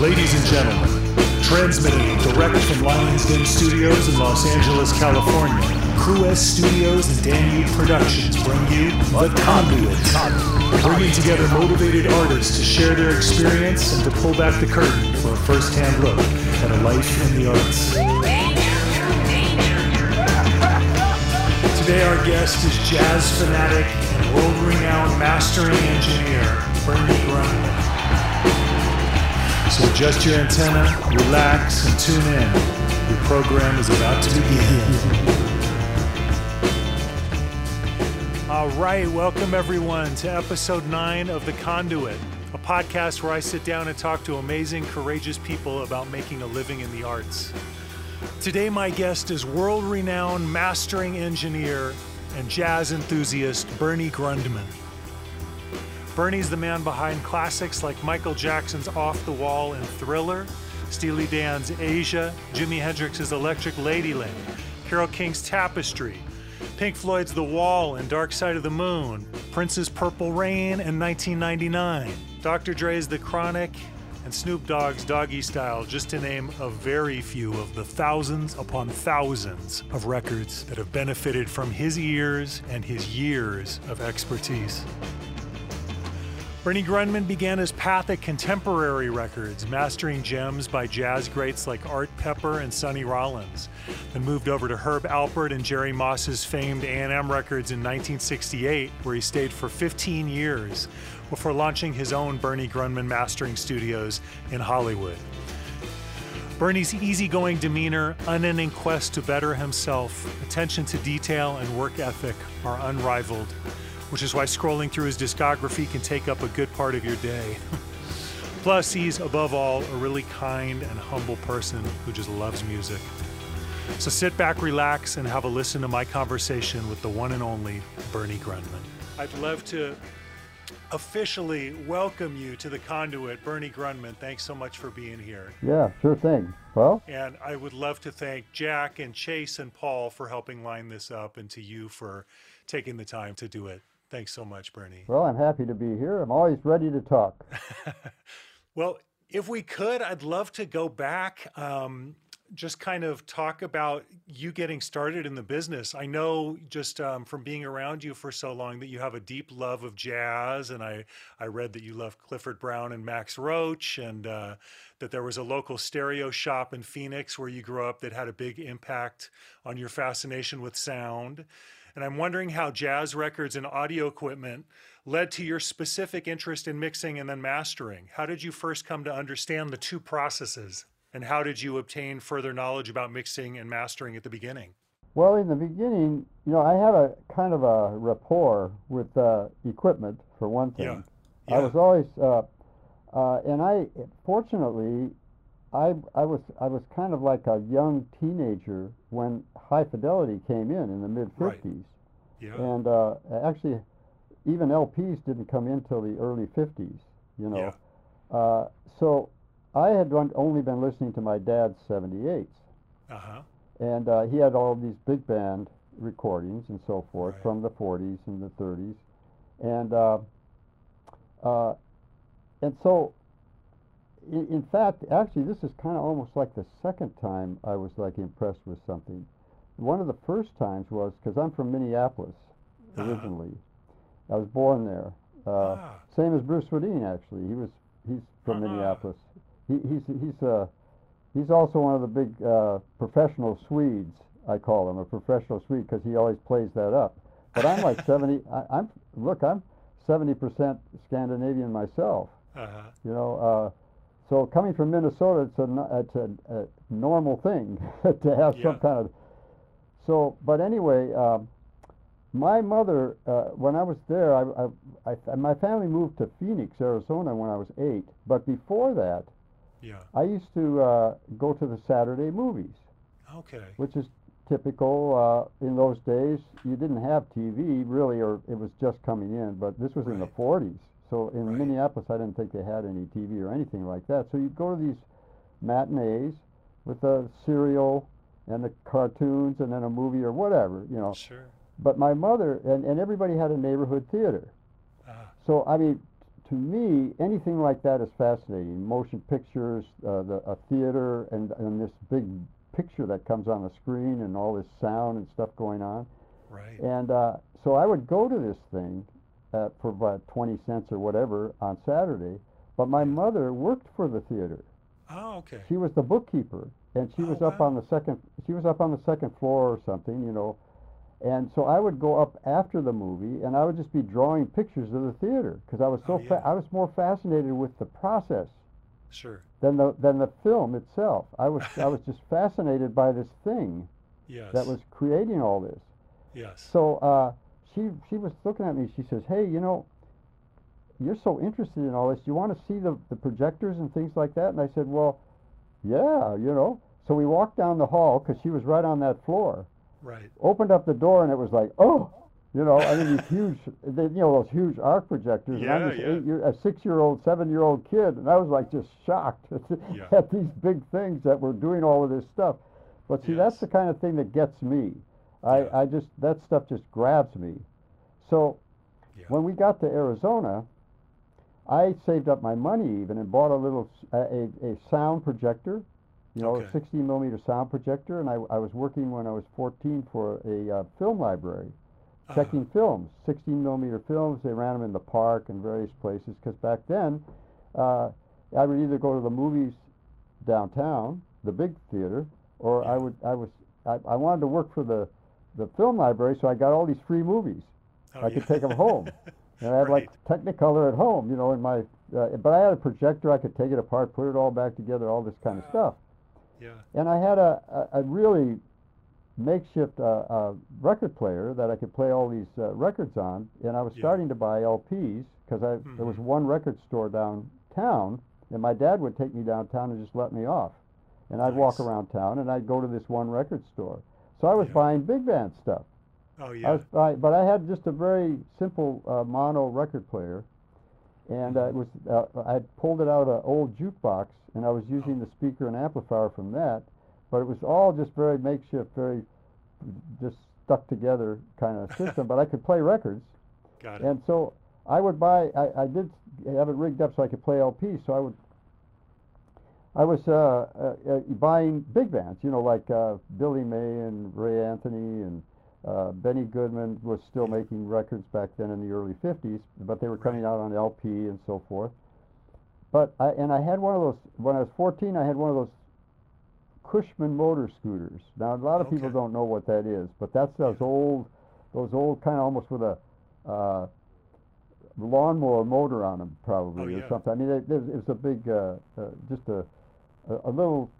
Ladies and gentlemen, transmitting direct from Lions Den Studios in Los Angeles, California, Crew S Studios and Danube Productions bring you The Conduit, bringing together motivated artists to share their experience and to pull back the curtain for a first-hand look at a life in the arts. Today our guest is jazz fanatic and world-renowned mastering engineer, Bernie Grundman. So adjust your antenna, relax, and tune in. Your program is about to begin. All right, welcome everyone to episode nine of The Conduit, a podcast where I sit down and talk to amazing, courageous people about making a living in the arts. Today, my guest is world renowned mastering engineer and jazz enthusiast Bernie Grundman. Bernie's the man behind classics like Michael Jackson's Off the Wall and Thriller, Steely Dan's Aja, Jimi Hendrix's Electric Ladyland, Carole King's Tapestry, Pink Floyd's The Wall and Dark Side of the Moon, Prince's Purple Rain and 1999, Dr. Dre's The Chronic, and Snoop Dogg's Doggy Style, just to name a very few of the thousands upon thousands of records that have benefited from his ears and his years of expertise. Bernie Grundman began his path at Contemporary Records, mastering gems by jazz greats like Art Pepper and Sonny Rollins, then moved over to Herb Alpert and Jerry Moss's famed A&M Records in 1968, where he stayed for 15 years before launching his own Bernie Grundman Mastering Studios in Hollywood. Bernie's easygoing demeanor, unending quest to better himself, attention to detail, and work ethic are unrivaled which is why scrolling through his discography can take up a good part of your day. Plus, he's above all a really kind and humble person who just loves music. So sit back, relax, and have a listen to my conversation with the one and only Bernie Grundman. I'd love to officially welcome you to the conduit, Bernie Grundman. Thanks so much for being here. Yeah, sure thing. Well, and I would love to thank Jack and Chase and Paul for helping line this up, and to you for taking the time to do it. Thanks so much, Bernie. Well, I'm happy to be here. I'm always ready to talk. well, if we could, I'd love to go back, um, just kind of talk about you getting started in the business. I know just um, from being around you for so long that you have a deep love of jazz, and I I read that you love Clifford Brown and Max Roach, and uh, that there was a local stereo shop in Phoenix where you grew up that had a big impact on your fascination with sound. And I'm wondering how jazz records and audio equipment led to your specific interest in mixing and then mastering. How did you first come to understand the two processes? And how did you obtain further knowledge about mixing and mastering at the beginning? Well, in the beginning, you know, I had a kind of a rapport with uh, equipment, for one thing. Yeah. Yeah. I was always, uh, uh, and I, fortunately, I, I was I was kind of like a young teenager when High Fidelity came in in the mid '50s, right. yeah. and uh, actually, even LPs didn't come in till the early '50s. You know, yeah. uh, so I had only been listening to my dad's '78s, uh-huh. and uh, he had all these big band recordings and so forth right. from the '40s and the '30s, and uh, uh, and so in, in fact, actually, this is kind of almost like the second time I was like impressed with something. One of the first times was because I'm from Minneapolis Uh-huh. originally. I was born there. Uh, Ah. Same as Bruce Swedien, actually. He was he's from Ah. Minneapolis. He, he's he's uh, he's also one of the big uh, professional Swedes. I call him a professional Swede because he always plays that up. But I'm like seventy. I, I'm look. I'm seventy percent Scandinavian myself. Uh-huh. You know, uh, so coming from Minnesota, it's a, it's a, a normal thing to have Yeah. some kind of. So, but anyway, um, my mother, uh, when I was there, I, I, I, my family moved to Phoenix, Arizona, when I was eight. But before that, Yeah. I used to uh, go to the Saturday movies, Okay. which is typical uh, in those days. You didn't have TV really, or it was just coming in. But this was in the 40s. So in Right. Minneapolis, I didn't think they had any TV or anything like that. So you'd go to these matinees with the cereal and the cartoons and then a movie or whatever, you know. Sure. But my mother and, and everybody had a neighborhood theater. Ah. So I mean, to me, anything like that is fascinating. Motion pictures, uh, the a theater, and and this big picture that comes on the screen, and all this sound and stuff going on. Right. And uh, so I would go to this thing uh, for about 20 cents or whatever on Saturday. But my mother worked for the theater. Oh, okay. She was the bookkeeper, and she Oh, was up wow. on the second. She was up on the second floor or something, you know. And so I would go up after the movie, and I would just be drawing pictures of the theater because I was so Oh, fa- I was more fascinated with the process Sure. than the than the film itself. I was I was just fascinated by this thing Yes. that was creating all this. Yes. So uh, she she was looking at me. She says, "Hey, you know, you're so interested in all this. You want to see the the projectors and things like that?" And I said, "Well, yeah, you know." So we walked down the hall because she was right on that floor. Right. Opened up the door and it was like, oh, you know, I mean these huge, they, you know, those huge arc projectors. Yeah, and I'm yeah. eight year, a six-year-old, seven-year-old kid, and I was like just shocked at, Yeah. at these big things that were doing all of this stuff. But see, that's the kind of thing that gets me. I, Yeah. I just that stuff just grabs me. So Yeah. when we got to Arizona, I saved up my money even and bought a little a, a, sound projector, you know, Okay. a 16 millimeter sound projector, and I, I was working when I was 14 for a uh, film library, Uh, checking films, 16 millimeter films. They ran them in the park and various places because back then, uh, I would either go to the movies downtown, the big theater, or I would I was I, I wanted to work for the the film library, so I got all these free movies. oh, I could take them home. And I had like Technicolor at home, you know, in my, uh, but I had a projector. I could take it apart, put it all back together, all this kind of stuff. yeah. And I had a, a, a really makeshift uh, uh, record player that I could play all these uh, records on. And I was Yeah. starting to buy LPs because I there was Mhm. one record store downtown, and my dad would take me downtown and just let me off. And I'd walk around town, and I'd go to this one record store. So I was Yeah. buying big band stuff. Oh, I yeah. was, I, but I had just a very simple uh, mono record player, and uh, it was uh, I pulled it out of an old jukebox, and I was using the speaker and amplifier from that, but it was all just very makeshift, very just stuck together kind of system. but I could play records, Got it. and so I would buy. I, I did have it rigged up so I could play LPs, so I would. I was uh, uh, uh, buying big bands, you know, like uh, Billy May and Ray Anthony and uh, Benny Goodman was still making records back then in the early 50s, but they were coming out on LP and so forth. But I, and I had one of those, when I was 14, I had one of those Cushman motor scooters. Now, a lot of people don't know what that is, but that's those old, those old kind of almost with a uh, lawnmower motor on them, probably, Oh, or something. I mean, it, it was a big, uh, uh, just a, a, a little,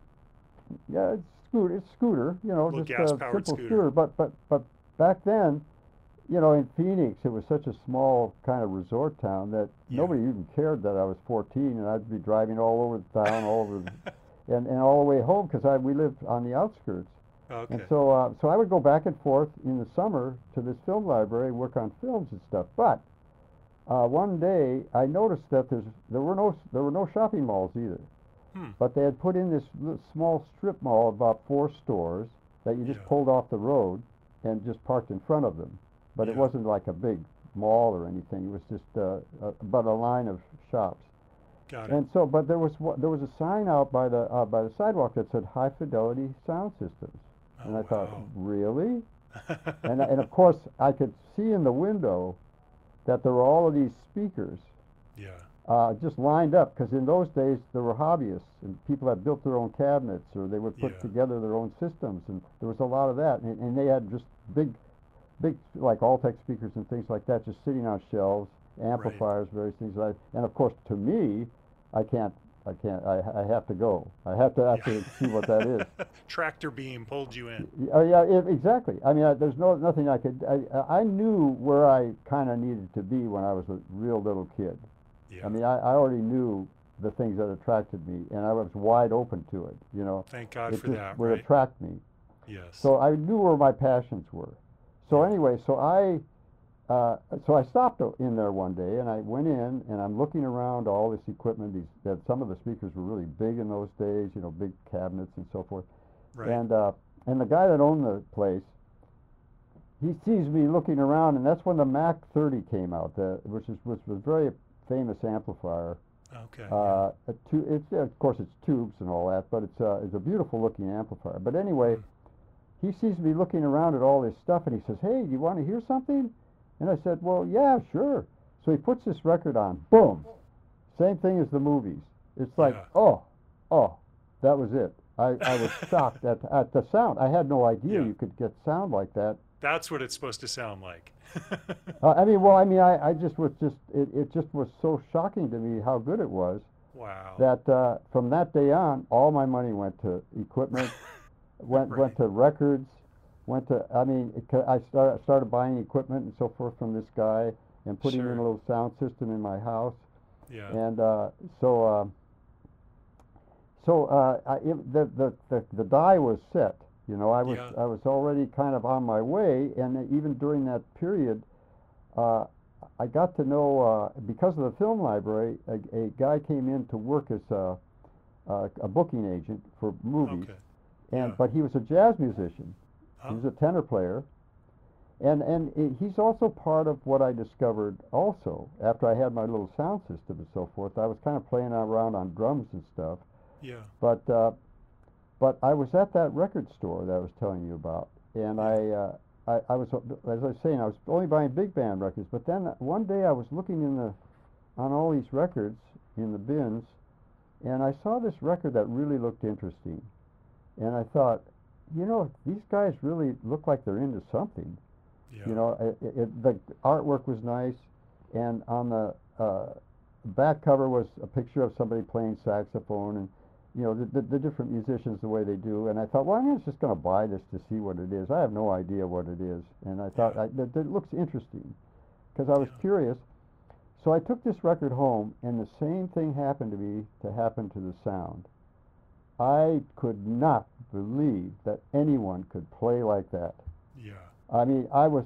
yeah, it's scooter, it's scooter, you know, Little just a simple scooter. But but but back then, you know, in Phoenix, it was such a small kind of resort town that Yeah. nobody even cared that I was 14 and I'd be driving all over the town, all over, the, and and all the way home because I we lived on the outskirts. okay. And so, uh, so I would go back and forth in the summer to this film library, work on films and stuff. But uh, one day, I noticed that there's there were no there were no shopping malls either. Hmm. But they had put in this small strip mall, about four stores that you just Yeah. pulled off the road and just parked in front of them. But it wasn't like a big mall or anything. It was just uh, but a line of shops. Got it. And so, but there was there was a sign out by the uh, by the sidewalk that said high fidelity sound systems. And oh, I thought, really? And, and of course, I could see in the window that there were all of these speakers yeah. Uh, just lined up because in those days there were hobbyists and people that built their own cabinets or they would put Yeah. together their own systems and there was a lot of that and, and they had just big, big like Altec speakers and things like that just sitting on shelves, amplifiers, various things like and of course to me, I can't. I can't. I, I have to go. I have to actually see what that is. Tractor beam pulled you in. Oh yeah, i exactly. I mean, I, there's no nothing I could. I I knew where I kind of needed to be when I was a real little kid. Yeah. I mean, I, I already knew the things that attracted me, and I was wide open to it. You know, Thank God it for that. would Right. attract me. yes. So I knew where my passions were. So Yeah. anyway, so I, uh, so I stopped in there one day, and I went in, and I'm looking around all this equipment. These that some of the speakers were really big in those days. You know, big cabinets and so forth. right. And uh, and the guy that owned the place, he sees me looking around, and that's when the Mac 30 came out, the, which is which was very famous amplifier. Okay. Uh, tu- it's of course it's tubes and all that, but it's uh, it's a beautiful looking amplifier. But anyway, Mm. he sees me looking around at all this stuff, and he says, "Hey, do you want to hear something?" And I said, "Well, yeah, sure." So he puts this record on. Boom. Same thing as the movies. It's like, Yeah. oh, oh, that was it. I, I was shocked at at the sound. I had no idea Yeah. you could get sound like that. That's what it's supposed to sound like. Uh, I mean, well, I mean, I, I just was just it, it just was so shocking to me how good it was wow. that uh, from that day on, all my money went to equipment, went Right. went to records, went to. I mean, it, I started started buying equipment and so forth from this guy and putting Sure. in a little sound system in my house, yeah. and uh, so uh, so uh, I, it, the, the the the die was set. You know, I was Yeah. I was already kind of on my way, and even during that period, uh, I got to know uh, because of the film library. A, a guy came in to work as a, a, a booking agent for movies, okay. and yeah. but he was a jazz musician. He Oh, was a tenor player, and and he's also part of what I discovered. Also, after I had my little sound system and so forth, I was kind of playing around on drums and stuff. yeah. But uh, but I was at that record store that I was telling you about, and I, uh, I I was uh, as I was saying I was only buying big band records. But then one day I was looking in the on all these records in the bins, and I saw this record that really looked interesting, and I thought, you know, these guys really look like they're into something. Yeah. You know, it, it, the artwork was nice, and on the uh, back cover was a picture of somebody playing saxophone, and you know the, the, the different musicians the way they do. And I thought, well, I'm just going to buy this to see what it is. I have no idea what it is, and I thought Yeah. I, that, that looks interesting because I was Yeah. curious. So I took this record home, and the same thing happened to me to happen to the sound. I could not believe that anyone could play like that. yeah. I mean, I was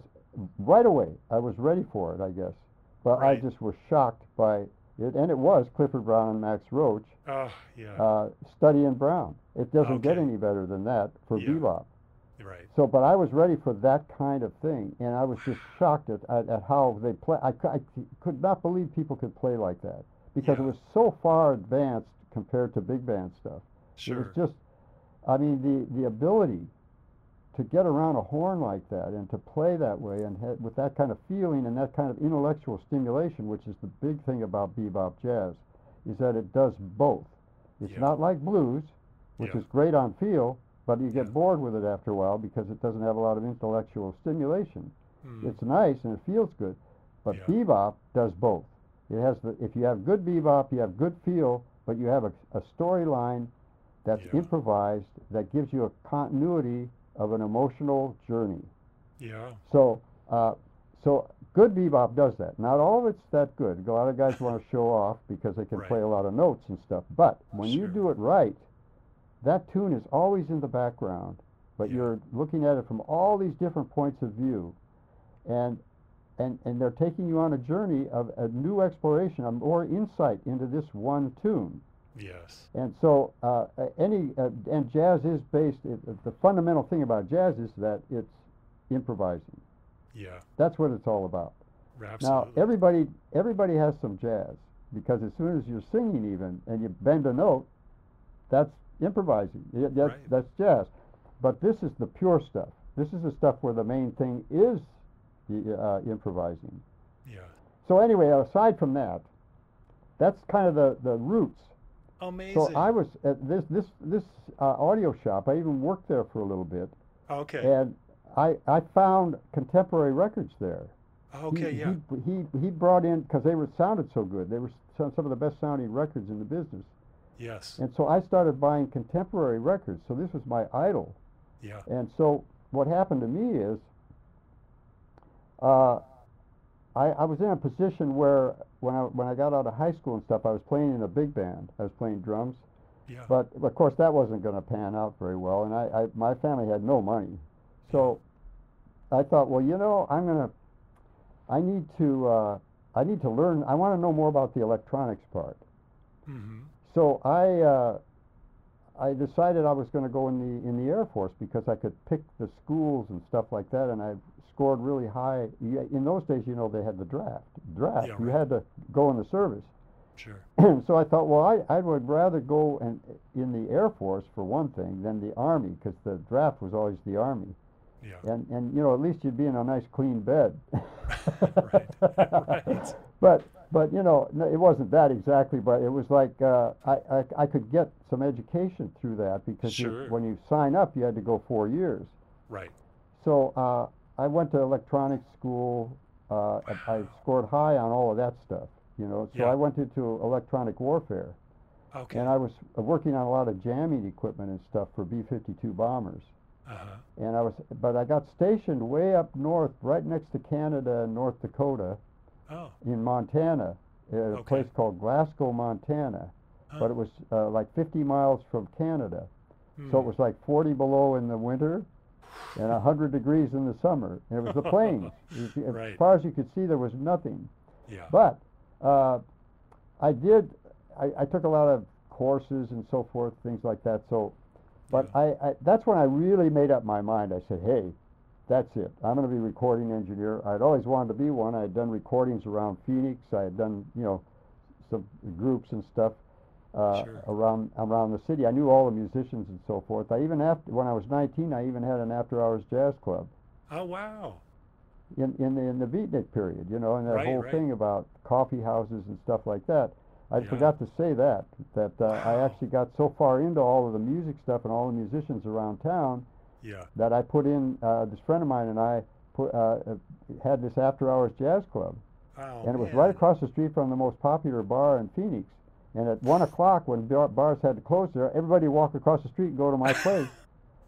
right away. I was ready for it, I guess. But I just was shocked by it, and it was Clifford Brown and Max Roach, Oh, yeah. uh, Study in Brown. It doesn't get any better than that for Yeah. bebop. right. So, but I was ready for that kind of thing, and I was just shocked at, at, at how they play. I, I could not believe people could play like that because Yeah. it was so far advanced compared to big band stuff. Sure. It was just, I mean, the, the ability to get around a horn like that and to play that way and with that kind of feeling and that kind of intellectual stimulation, which is the big thing about bebop jazz, is that it does both. It's Yeah. not like blues, which Yeah. is great on feel, but you get Yeah. bored with it after a while because it doesn't have a lot of intellectual stimulation. Mm, It's nice and it feels good, but bebop does both. It has the if you have good bebop, you have good feel, but you have a, a storyline that's improvised that gives you a continuity of an emotional journey. yeah. So, uh, so good bebop does that. Not all of it's that good. A lot of guys want to show off because they can Right. play a lot of notes and stuff. But when you do it right, that tune is always in the background, but Yeah. you're looking at it from all these different points of view, and and and they're taking you on a journey of a new exploration, a more insight into this one tune. Yes. And so, uh, uh, any uh, and jazz is based. It, it- the fundamental thing about jazz is that it's improvising. Yeah. That's what it's all about. Absolutely. Now, everybody everybody has some jazz because as soon as you're singing, even and you bend a note, that's improvising. That's Right. that's jazz. But this is the pure stuff. This is the stuff where the main thing is the uh, improvising. yeah. So anyway, aside from that, that's kind of the the roots. Amazing. So I was at this this this uh, audio shop. I even worked there for a little bit, okay. and I I found contemporary records there. okay. he, yeah. He he, he brought in because they were sounded so good. They were some some of the best sounding records in the business, yes. and so I started buying contemporary records. So this was my idol. Yeah. And so what happened to me is, uh, I, I was in a position where when I when I got out of high school and stuff, I was playing in a big band. I was playing drums, Yeah. but of course that wasn't going to pan out very well, and I, I my family had no money, so I thought, well, you know, I'm gonna, I need to, uh, I need to learn. I want to know more about the electronics part. mm-hmm. So I, uh, I decided I was going to go in the in the Air Force because I could pick the schools and stuff like that, and I scored really high, in those days, you know, they had the draft. Draft. Yeah, you right. had to go in the service. Sure. so I thought, well, I, I would rather go and in the Air Force for one thing than the Army because the draft was always the Army, Yeah. and and you know at least you'd be in a nice clean bed. Right, right. But but you know it wasn't that exactly, but it was like uh, I, I I could get some education through that because you, when you sign up you had to go four years. Right. So uh, I went to electronics school. Uh, I- I scored high on all of that stuff, you know. So Yeah. I went into electronic warfare, Okay. and I was working on a lot of jamming equipment and stuff for B-52 bombers. uh-huh. And I was, but I got stationed way up north, right next to Canada and North Dakota, Oh. in Montana, at a place called Glasgow, Montana. But it was uh, like 50 miles from Canada. So it hmm. was like 40 below in the winter and 100 degrees in the summer. And it was the plains. Right. As far as you could see, there was nothing. Yeah. But uh, I did, I, I took a lot of courses and so forth, things like that. So, but Yeah. I, I, that's when I really made up my mind. I said, hey, that's it. I'm going to be a recording engineer. I'd always wanted to be one. I had done recordings around Phoenix. I had done, you know, some groups and stuff uh, Sure. around around the city. I knew all the musicians and so forth. I even after when I was 19, I even had an after-hours jazz club Oh wow. in in the in the beatnik period, you know, and that Right, whole right. thing about coffee houses and stuff like that. I Yeah. forgot to say that that uh, I actually got so far into all of the music stuff and all the musicians around town Yeah. that I put in uh, this friend of mine and I put uh, uh, had this after hours jazz club, Oh, and it was man. right across the street from the most popular bar in Phoenix. And at one o'clock, when bar- bars had to close there, everybody would walk across the street and go to my place.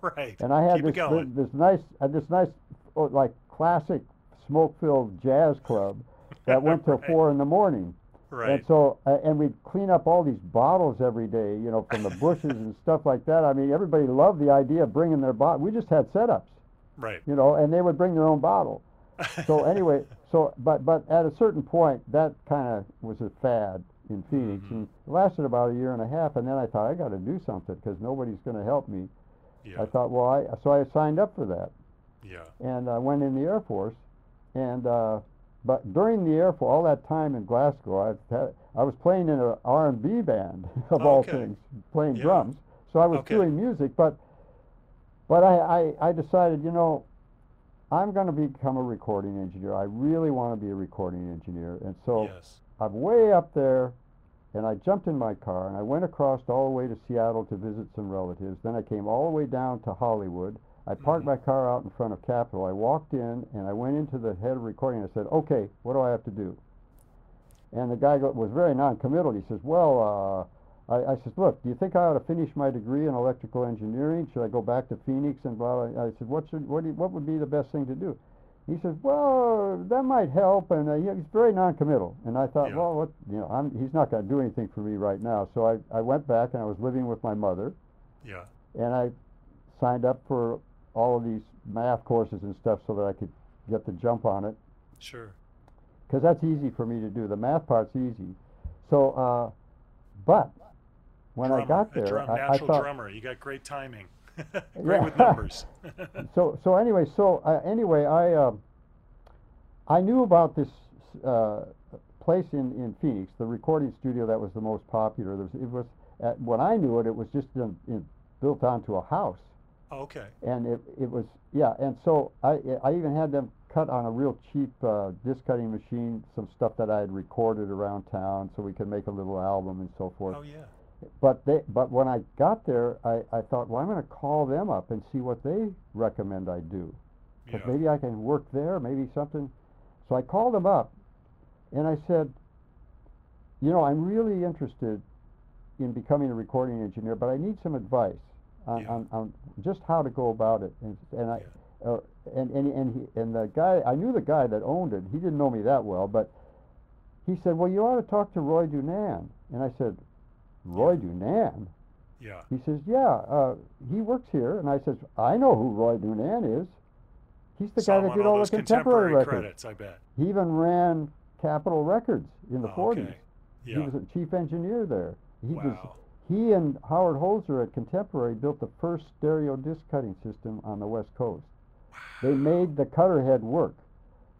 Right. And I had Keep this, this this nice uh, this nice oh, like classic smoke-filled jazz club that went till Right. four in the morning. Right. And so uh, and we'd clean up all these bottles every day, you know, from the bushes and stuff like that. I mean, everybody loved the idea of bringing their bottle. We just had setups, right. you know, and they would bring their own bottle. So anyway, so but but at a certain point, that kind of was a fad in Phoenix, Mhm. and it lasted about a year and a half. And then I thought I got to do something because nobody's going to help me. yeah. I thought, well, I so I signed up for that yeah. and I went in the Air Force. And uh, but during the Air Force, all that time in Glasgow, I had, I was playing in an R&B band of all things, playing Yeah. drums. So I was Okay. doing music, but but I, I, I decided, you know, I'm going to become a recording engineer. I really want to be a recording engineer, and so yes. I'm way up there, and I jumped in my car and I went across all the way to Seattle to visit some relatives. Then I came all the way down to Hollywood. I parked Mhm. my car out in front of Capitol. I walked in and I went into the head of recording. And I said, "Okay, what do I have to do?" And the guy was very non-committal. He says, "Well, uh, I, I says, look, do you think I ought to finish my degree in electrical engineering? Should I go back to Phoenix and blah?" blah? I said, "What should what do you, what would be the best thing to do?" He says, "Well, that might help," and uh, he's very non-committal. And I thought, Yeah. well, what you know, I'm, he's not going to do anything for me right now. So I, I went back and I was living with my mother, Yeah. and I signed up for all of these math courses and stuff so that I could get the jump on it Sure. because that's easy for me to do. The math part's easy. So, uh, but when I Drummer, got a there, drum, I, I natural thought, drummer. You got great timing. great with numbers. so so anyway, so uh, anyway, I um I knew about this uh, place in, in Phoenix, the recording studio that was the most popular. There was, it was at, when I knew it, it was just in, in, built onto a house, okay. and it it was yeah. And so I I even had them cut on a real cheap uh, disc cutting machine some stuff that I had recorded around town, so we could make a little album and so forth. Oh yeah. But they, but when I got there, I, I thought, well, I'm going to call them up and see what they recommend I do, because Yeah. maybe I can work there, maybe something. So I called them up, and I said, you know, I'm really interested in becoming a recording engineer, but I need some advice on, Yeah. on, on just how to go about it. And, and I, uh, and and and, he, and the guy, I knew the guy that owned it. He didn't know me that well, but he said, well, you ought to talk to Roy DuNann. And I said, Roy DuNann? Yeah. He says, yeah, uh, he works here. And I says, I know who Roy DuNann is. He's the Saw guy that did all all the those contemporary, records. credits. I bet. He even ran Capitol Records in the Oh, 40s. okay. He was a chief engineer there. He was Wow. he and Howard Holzer at Contemporary built the first stereo disc cutting system on the West Coast. They made the cutter head work.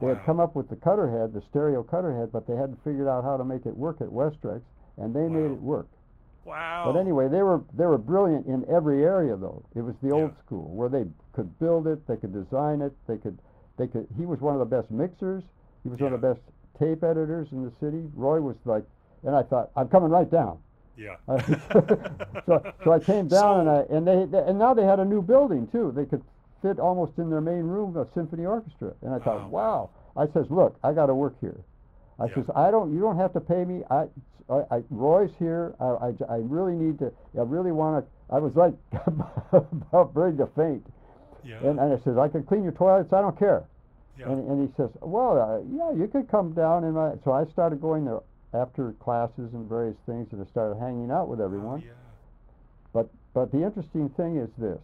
They Wow. had come up with the cutter head, the stereo cutter head, but they hadn't figured out how to make it work at Westrex, and they made it work. Wow. But anyway, they were they were brilliant in every area though. It was the Yeah. old school where they could build it, they could design it, they could they could he was one of the best mixers, he was one of the best tape editors in the city. Roy was like and I thought, I'm coming right down. Yeah. so so I came down and I and they, they and now they had a new building too. They could fit almost in their main room a symphony orchestra. And I thought, Oh, wow. I says, look, I got to work here. I Yeah. says, I don't. You don't have to pay me. I, I, I Roy's here. I I really need to. I really want to. I was like about ready to faint. yeah. And, and I says, I can clean your toilets. I don't care. yeah. And, and he says, well, uh, yeah, you could come down. And my, so I started going there after classes and various things, and I started hanging out with Oh, everyone. yeah. But but the interesting thing is this.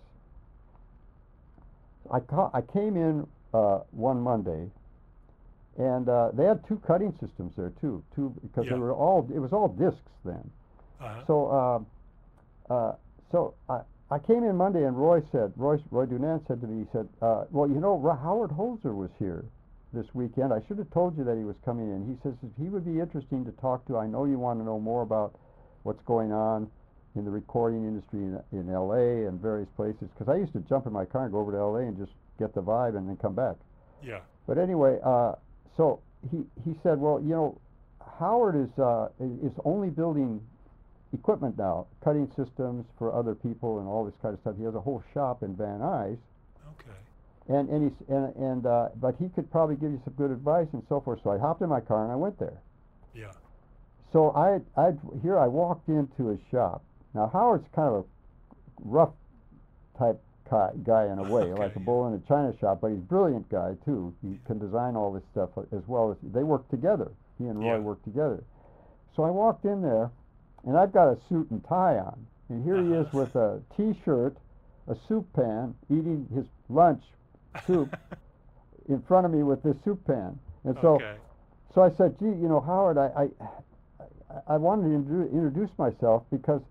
I ca- I came in uh, one Monday, and uh, they had two cutting systems there too. Two because Yeah. they were all it was all discs then. Uh-huh. So uh, uh, so I. I came in Monday and Roy said, Roy, Roy DuNann said to me, he said, uh, well, you know, Howard Holzer was here this weekend. I should have told you that he was coming in. He says he would be interesting to talk to. I know you want to know more about what's going on in the recording industry in, in L.A. and various places. Because I used to jump in my car and go over to L.A. and just get the vibe and then come back. Yeah. But anyway, uh, so he, he said, well, you know, Howard is uh, is only building equipment now, cutting systems for other people and all this kind of stuff. He has a whole shop in Van Nuys, Okay. and and he's and and uh, but he could probably give you some good advice and so forth. So I hopped in my car and I went there. Yeah. So I I here I walked into his shop. Now Howard's kind of a rough type guy, guy in a way, Okay, like a bull in a china shop, but he's a brilliant guy too. He can design all this stuff as well as they work together. He and Roy Yeah. work together. So I walked in there, and I've got a suit and tie on, and here he is with a T-shirt, a soup pan, eating his lunch soup in front of me with this soup pan. And so okay. so I said, gee, you know, Howard, I, I- I wanted to introduce myself because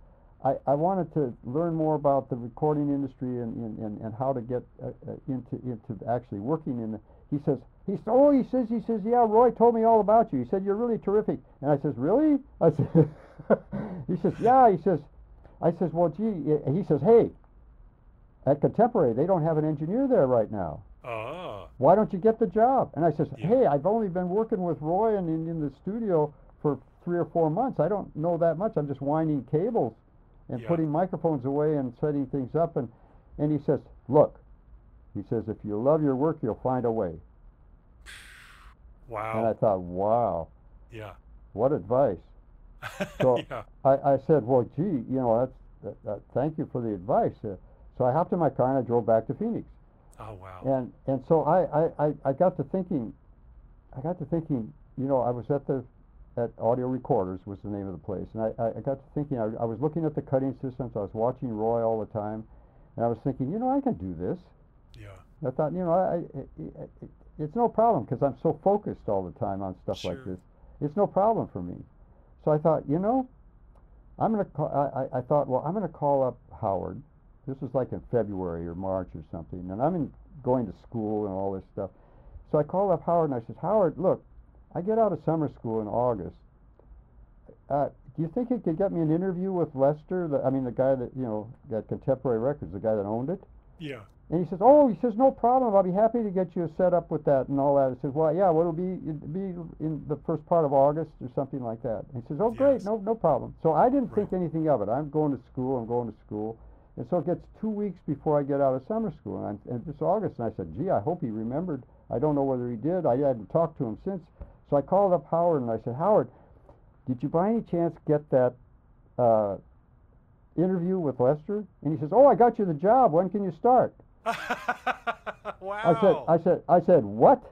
I, I wanted to learn more about the recording industry and, and, and, and how to get uh, uh, into, into actually working in the, he says, he oh, he says, he says, yeah, Roy told me all about you. He said, you're really terrific. And I says, really? I said, he says, yeah, he says, I says, well, gee, uh," he says, hey, at Contemporary, they don't have an engineer there right now Oh. why don't you get the job? And I says, Yeah. hey, I've only been working with Roy and in, in the studio for three or four months. I don't know that much. I'm just winding cables and Yeah. putting microphones away and setting things up. And, and he says, look, he says, if you love your work, you'll find a way. Wow. And I thought, wow, Yeah. what advice. So- yeah. I, I said, well, gee, you know, that's, that, that, thank you for the advice. Uh, so I hopped in my car and I drove back to Phoenix. Oh wow. And and so I, I, I, I got to thinking, I got to thinking, you know, I was at the at Audio Recorders was the name of the place, and I, I, I got to thinking, I, I was looking at the cutting systems, I was watching Roy all the time, and I was thinking, you know, I can do this. Yeah. I thought, you know, I, I, it, it, it's no problem because I'm so focused all the time on stuff like Sure. this. It's no problem for me. So I thought, you know, I'm gonna call. I, I, I thought, well, I'm gonna call up Howard. This was like in February or March or something, and I'm in going to school and all this stuff. So I called up Howard and I said, Howard, look, I get out of summer school in August. Uh, do you think you could get me an interview with Lester? The, I mean, the guy that you know got Contemporary Records, the guy that owned it. Yeah. And he says, "Oh, he says no problem. I'll be happy to get you set up with that and all that." I says, "Well, yeah, well, it'll be it'll be in the first part of August or something like that." And he says, "Oh, great, Yes. no no problem." So I didn't think anything of it. I'm going to school. I'm going to school, and so it gets two weeks before I get out of summer school, and, I'm, and it's August. And I said, "Gee, I hope he remembered." I don't know whether he did. I hadn't talked to him since. So I called up Howard and I said, "Howard, did you by any chance get that?" Uh, interview with Lester and he says oh I got you the job when can you start wow. I said, I said, I said, what?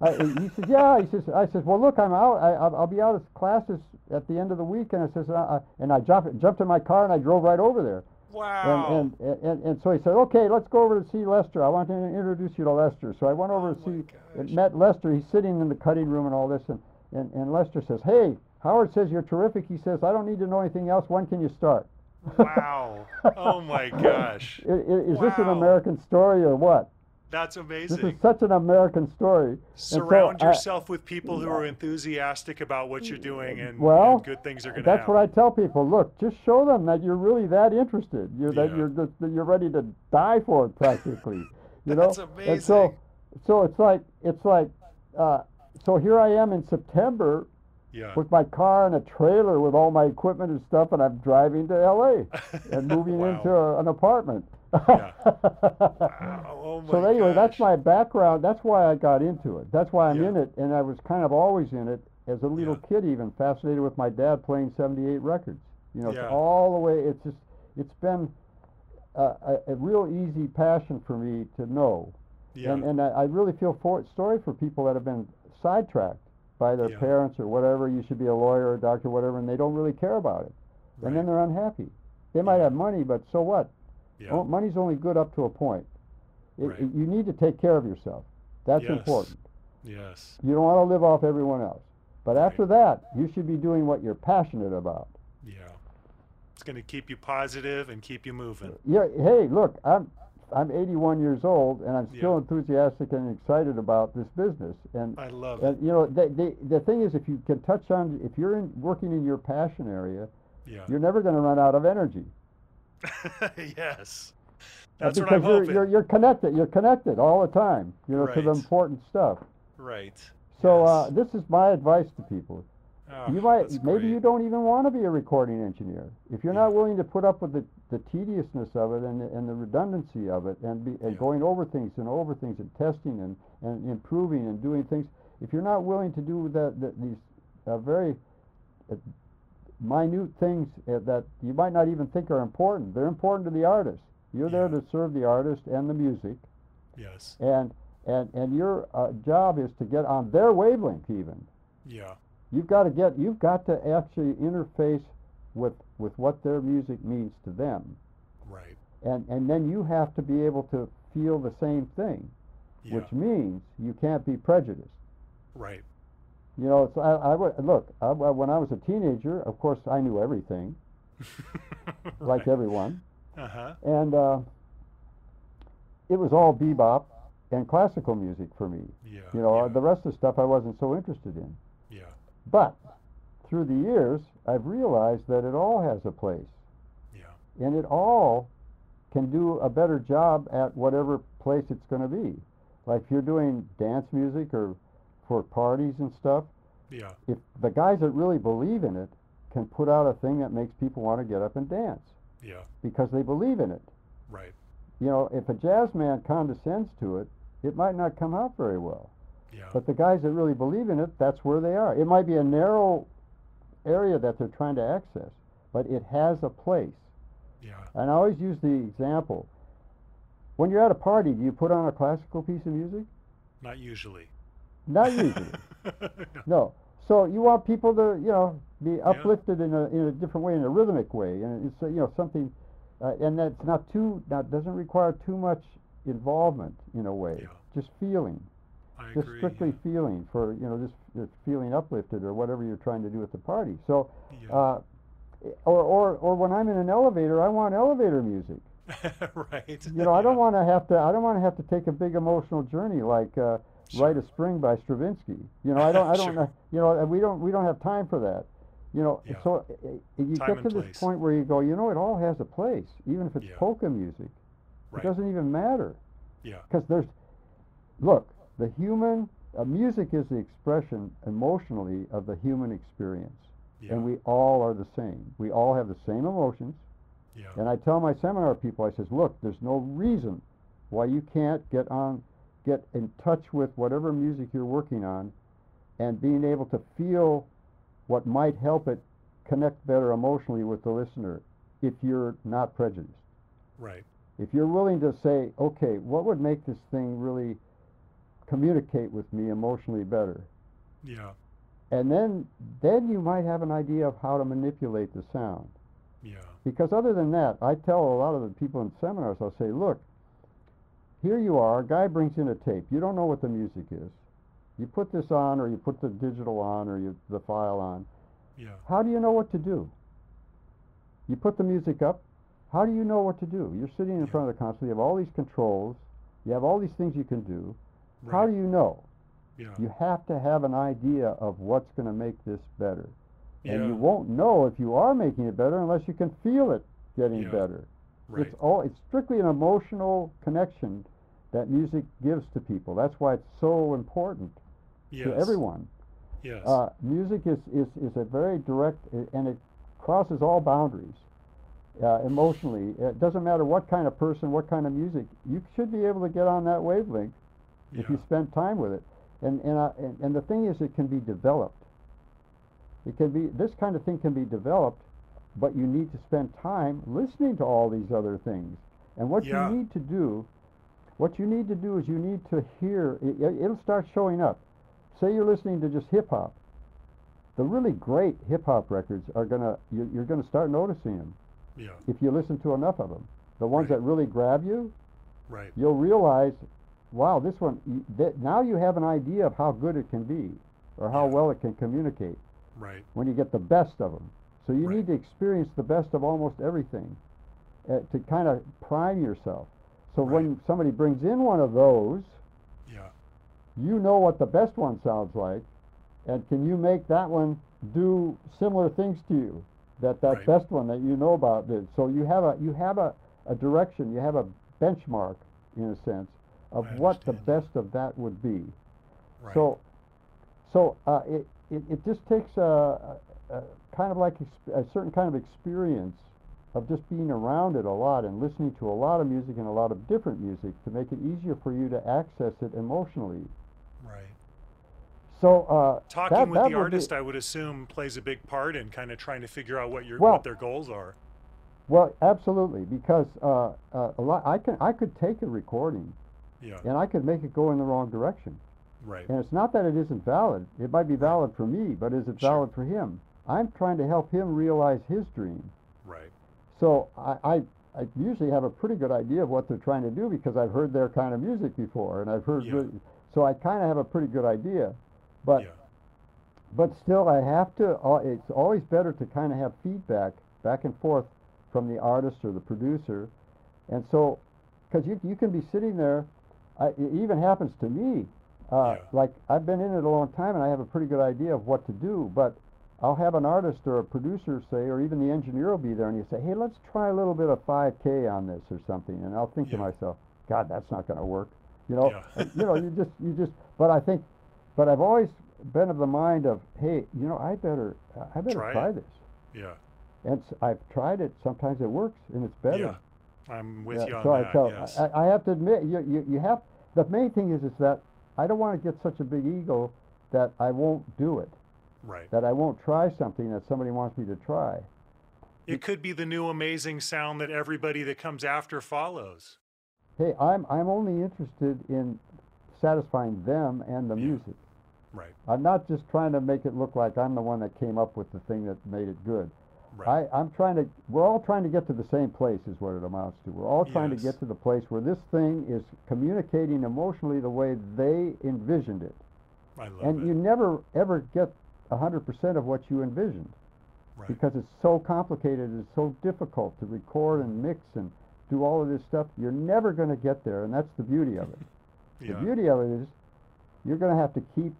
I, he says, yeah. He says, I says, well, look, I'm out. I, I'll, I'll be out of classes at the end of the week. And I says, uh, uh, and I jumped, jumped in my car and I drove right over there. Wow. And, and, and, and so he said, okay, let's go over to see Lester. I want to introduce you to Lester. So I went over Oh to see, and met Lester. He's sitting in the cutting room and all this. And, and, and Lester says, hey, Howard says you're terrific. He says, I don't need to know anything else. When can you start? wow. Oh my gosh. I- i- Is this an American story or what? That's amazing. This is such an American story. And so Surround I- yourself with people who are enthusiastic about what you're doing, and, Well, and good things are going to happen. That's what I tell people. Look, just show them that you're really that interested. You're that you're that you're ready to die for it practically. You That's know. And so, so it's like it's like, uh, so here I am in September Yeah. with my car and a trailer with all my equipment and stuff, and I'm driving to L.A. and moving Wow. into a, an apartment. Yeah. Oh so anyway, that's my background. That's why I got into it. That's why I'm Yeah. in it, and I was kind of always in it as a little Yeah. kid, even fascinated with my dad playing '78 records. You know, Yeah. all the way. It's just, it's been a, a, a real easy passion for me to know, Yeah. and and I, I really feel for sorry for people that have been sidetracked by their parents or whatever. You should be a lawyer or a doctor, whatever, and they don't really care about it, right. and then they're unhappy. They might have money, but so what? Yeah. Well, money's only good up to a point. It, Right. you need to take care of yourself. That's Yes. important. Yes. You don't want to live off everyone else. But Right. after that, you should be doing what you're passionate about. Yeah. It's going to keep you positive and keep you moving. Yeah, hey, look, I'm I'm 81 years old and I'm still Yeah. enthusiastic and excited about this business. And I love it. you know, the, the the thing is if you can touch on if you're in, working in your passion area, Yeah. you're never going to run out of energy. yes. Uh, That's what because I'm you're, you're you're connected. You're connected all the time, you know, to the important stuff. Right. So Yes. uh, this is my advice to people. Oh, you might maybe great. you don't even want to be a recording engineer if you're Yeah. not willing to put up with the, the tediousness of it and the, and the redundancy of it and be and Yeah. going over things and over things and testing and, and improving and doing things if you're not willing to do that, that these uh, very uh, minute things uh, that you might not even think are important they're important to the artist you're there to serve the artist and the music Yes. and and and your uh, job is to get on their wavelength even Yeah. you've got to get you've got to actually interface with with what their music means to them Right. and and then you have to be able to feel the same thing Yeah. which means you can't be prejudiced right. You know it's, I, I would look I, when I was a teenager of course I knew everything like everyone Uh huh. and uh, it was all bebop and classical music for me Yeah. you know Yeah. the rest of the stuff I wasn't so interested in yeah. But through the years, I've realized that it all has a place, Yeah. and it all can do a better job at whatever place it's going to be. Like if you're doing dance music or for parties and stuff, Yeah. if the guys that really believe in it can put out a thing that makes people want to get up and dance Yeah. because they believe in it. Right. You know, if a jazz man condescends to it, it might not come out very well. Yeah. But the guys that really believe in it, that's where they are. It might be a narrow area that they're trying to access, but it has a place. yeah. And I always use the example. When you're at a party, do you put on a classical piece of music? Not usually. Not usually. no. no. So you want people to, you know, be uplifted in a in a different way, in a rhythmic way, and it's you know something, uh, and that's not too, that doesn't require too much involvement in a way. Yeah. Just feeling. I just agree. strictly yeah. feeling for you know just, just feeling uplifted or whatever you're trying to do at the party. So, Yeah. uh, or or or when I'm in an elevator, I want elevator music. right. You know, I don't Yeah. want to have to I don't want to have to take a big emotional journey like uh, Rite of Spring by Stravinsky. You know, I don't I don't Sure. You know, and we don't we don't have time for that. You know, Yeah. so uh, you Time get to place. this point where you go, you know, it all has a place, even if it's Yeah. polka music. Right. It doesn't even matter Yeah. because there's look the human uh, music is the expression emotionally of the human experience Yeah. and we all are the same we all have the same emotions yeah. and i tell my seminar people i says look there's no reason why you can't get on get in touch with whatever music you're working on and being able to feel what might help it connect better emotionally with the listener if you're not prejudiced Right. if you're willing to say, okay, what would make this thing really communicate with me emotionally better? Yeah. And then then you might have an idea of how to manipulate the sound. Yeah. Because other than that, I tell a lot of the people in seminars, I'll say, look, here you are, a guy brings in a tape. You don't know what the music is. You put this on or you put the digital on or you, the file on. Yeah. How do you know what to do? You put the music up. How do you know what to do? You're sitting in Yeah. front of the console. You have all these controls. You have all these things you can do. Right. How do you know? Yeah. You have to have an idea of what's going to make this better. Yeah. And you won't know if you are making it better unless you can feel it getting Yeah. better. Right. It's all it's strictly an emotional connection that music gives to people. That's why it's so important Yes. to everyone. Yes. Uh, music is, is, is a very direct and it crosses all boundaries uh, emotionally. It doesn't matter what kind of person, what kind of music. You should be able to get on that wavelength if you spend time with it. And and, uh, and and the thing is, it can be developed. It can be this kind of thing can be developed, but you need to spend time listening to all these other things. And what Yeah. you need to do, what you need to do is you need to hear. It, it- it'll start showing up. Say you're listening to just hip hop. The really great hip hop records are gonna you're, you're gonna start noticing them yeah. if you listen to enough of them. The ones Right. that really grab you, Right. you'll realize, wow, this one, that now you have an idea of how good it can be or how Yeah. well it can communicate Right. when you get the best of them. So you Right. need to experience the best of almost everything uh, to kind of prime yourself. So when somebody brings in one of those, Yeah. you know what the best one sounds like, and can you make that one do similar things to you that that Right. best one that you know about did? So you have a you have a, a direction, you have a benchmark in a sense of what the best of that would be. Right. So, so uh, it, it it just takes a, a, a kind of like a certain kind of experience of just being around it a lot and listening to a lot of music and a lot of different music to make it easier for you to access it emotionally. right. So uh, Talking that, with that the artist, be, I would assume, plays a big part in kind of trying to figure out what your Well- what their goals are. well, absolutely, because uh, uh, a lot I can I could take a recording Yeah. and I could make it go in the wrong direction. Right. And it's not that it isn't valid. It might be valid for me, but is it Sure. valid for him? I'm trying to help him realize his dream. Right. So I, I, I usually have a pretty good idea of what they're trying to do because I've heard their kind of music before, and I've heard. Yeah. so I kind of have a pretty good idea, but yeah. but still I have to. al- It's always better to kind of have feedback back and forth from the artist or the producer, and so because you you can be sitting there. I, it even happens to me. Uh, Yeah. Like I've been in it a long time, and I have a pretty good idea of what to do, but. I'll have an artist or a producer say, or even the engineer will be there, and you say, "Hey, let's try a little bit of 5K on this or something," and I'll think to myself, "God, that's not going to work," you know. Yeah. You know, you just, you just. But I think, but I've always been of the mind of, "Hey, you know, I better, I better Try try, this," Yeah. and I've tried it. Sometimes it works, and it's better. Yeah. I'm with Yeah, you on so that. I, so yes. I, I have to admit, you, you, you have. The main thing is, is that I don't want to get such a big ego that I won't do it, right. that I won't try something that somebody wants me to try. It could be the new amazing sound that everybody that comes after follows. Hey, I'm I'm only interested in satisfying them and the Yeah. music. Right. I'm not just trying to make it look like I'm the one that came up with the thing that made it good. Right. I, I'm trying to. We're all trying to get to the same place, is what it amounts to. We're all trying Yes. to get to the place where this thing is communicating emotionally the way they envisioned it, I love and it. you never ever get hundred percent of what you envisioned right. because it's so complicated. It's so difficult to record and mix and do all of this stuff. You're never going to get there, and that's the beauty of it. yeah. The beauty of it is you're going to have to keep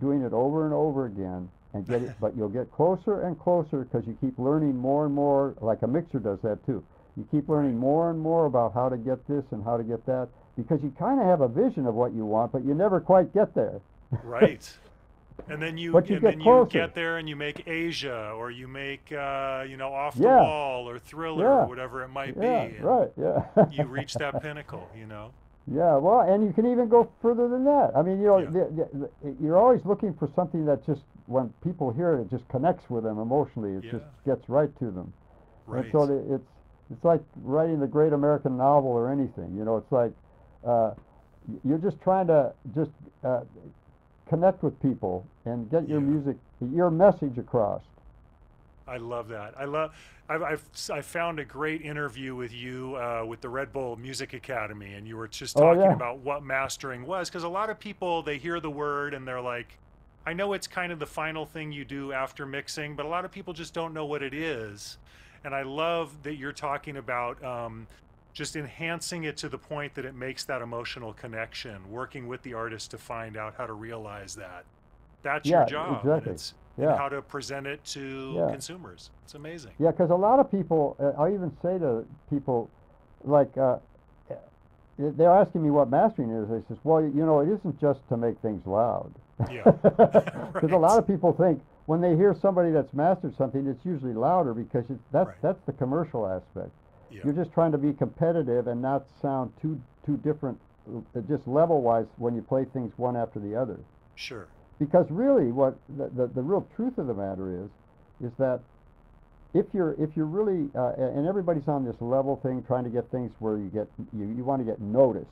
doing it over and over again and get it, but you'll get closer and closer because you keep learning more and more, like a mixer does that too. You keep learning more and more about how to get this and how to get that because you kind of have a vision of what you want, but you never quite get there. right. And then you, But you and get then closer. you get there and you make Aja or you make uh, you know off the Yeah. wall or thriller Yeah. or whatever it might yeah, be. right, yeah. You reach that pinnacle, you know. Yeah, well, and you can even go further than that. I mean, you know, the, the, you're always looking for something that just, when people hear it, it just connects with them emotionally. It just gets right to them. Right. And so the, it's it's like writing the great American novel or anything. You know, it's like uh, you're just trying to just uh, connect with people and get your Yeah. music, your message across. I love that. I love. I've, I've I found a great interview with you uh, with the Red Bull Music Academy, and you were just Oh, talking yeah. about what mastering was, because a lot of people they hear the word and they're like, I know it's kind of the final thing you do after mixing, but a lot of people just don't know what it is. And I love that you're talking about um, just enhancing it to the point that it makes that emotional connection, working with the artist to find out how to realize that. That's Yeah, your job. exactly. it's- and Yeah. how to present it to Yeah. consumers. It's amazing. Yeah, because a lot of people, uh, I even say to people, like, uh, uh, they're asking me what mastering is. I says, well, you know, it isn't just to make things loud. Yeah. Because a lot of people think when they hear somebody that's mastered something, it's usually louder because it's, that's Right. that's the commercial aspect. Yeah. You're just trying to be competitive and not sound too too different, uh, just level wise when you play things one after the other. Sure. Because really, what the, the, the real truth of the matter is, is that if you're if you're really uh, and everybody's on this level thing, trying to get things where you get you, you want to get noticed.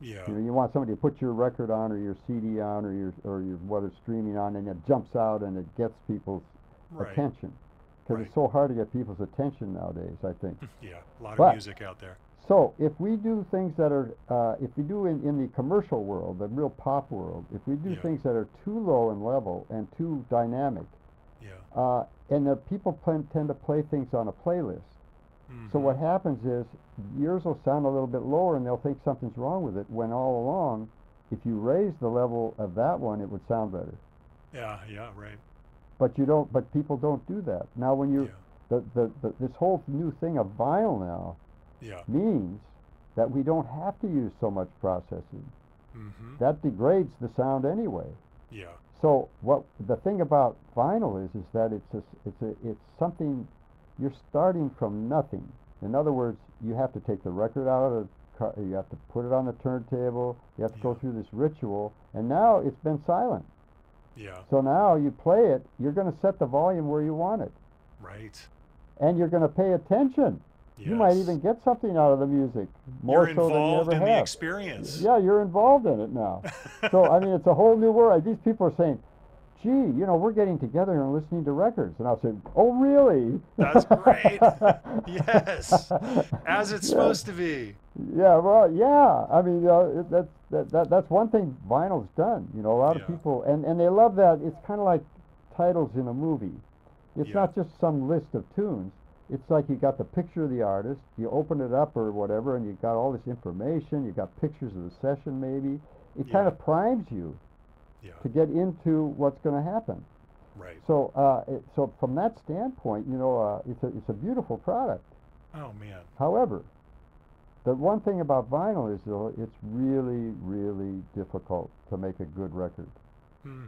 Yeah. You know, you want somebody to put your record on or your CD on or your or your whether streaming on, and it jumps out and it gets people's Right. attention. Because Right. it's so hard to get people's attention nowadays. I think. Yeah. A lot of But- music out there. So if we do things that are, uh, if we do in, in the commercial world, the real pop world, if we do Yeah. things that are too low in level and too dynamic, Yeah. uh, and the people plan, tend to play things on a playlist. So Mhm. what happens is yours will sound a little bit lower, and they'll think something's wrong with it. When all along, if you raise the level of that one, it would sound better. Yeah. Yeah. Right. But you don't. But people don't do that. Now, when you Yeah. the, the, the this whole new thing of vinyl now Yeah. means that we don't have to use so much processing. hmm That degrades the sound anyway. Yeah. So what the thing about vinyl is is that it's a, it's a, it's something you're starting from nothing. In other words, you have to take the record out of the car, you have to put it on the turntable, you have to go through this ritual, and now it's been silent. Yeah. So now you play it, you're going to set the volume where you want it, Right. and you're going to pay attention. You might even get something out of the music more You're so than you involved ever in the have. experience. Yeah, you're involved in it now. so I mean, it's a whole new world. These people are saying, "Gee, you know, we're getting together and listening to records," and I'll say, "Oh, really?" That's great. Yes. As it's Yeah. supposed to be. Yeah, well, yeah. I mean, uh, that's that, that that's one thing vinyl's done. You know, a lot Yeah. of people and and they love that. It's kind of like titles in a movie. It's Yeah. not just some list of tunes. It's like you got the picture of the artist, you open it up or whatever, and you got all this information. You got pictures of the session, maybe. It kind of primes you Yeah. to get into what's going to happen. Right. So, uh, it, so from that standpoint, you know, uh, it's a it's a beautiful product. Oh man. However, the one thing about vinyl is though it's really really difficult to make a good record. Hmm.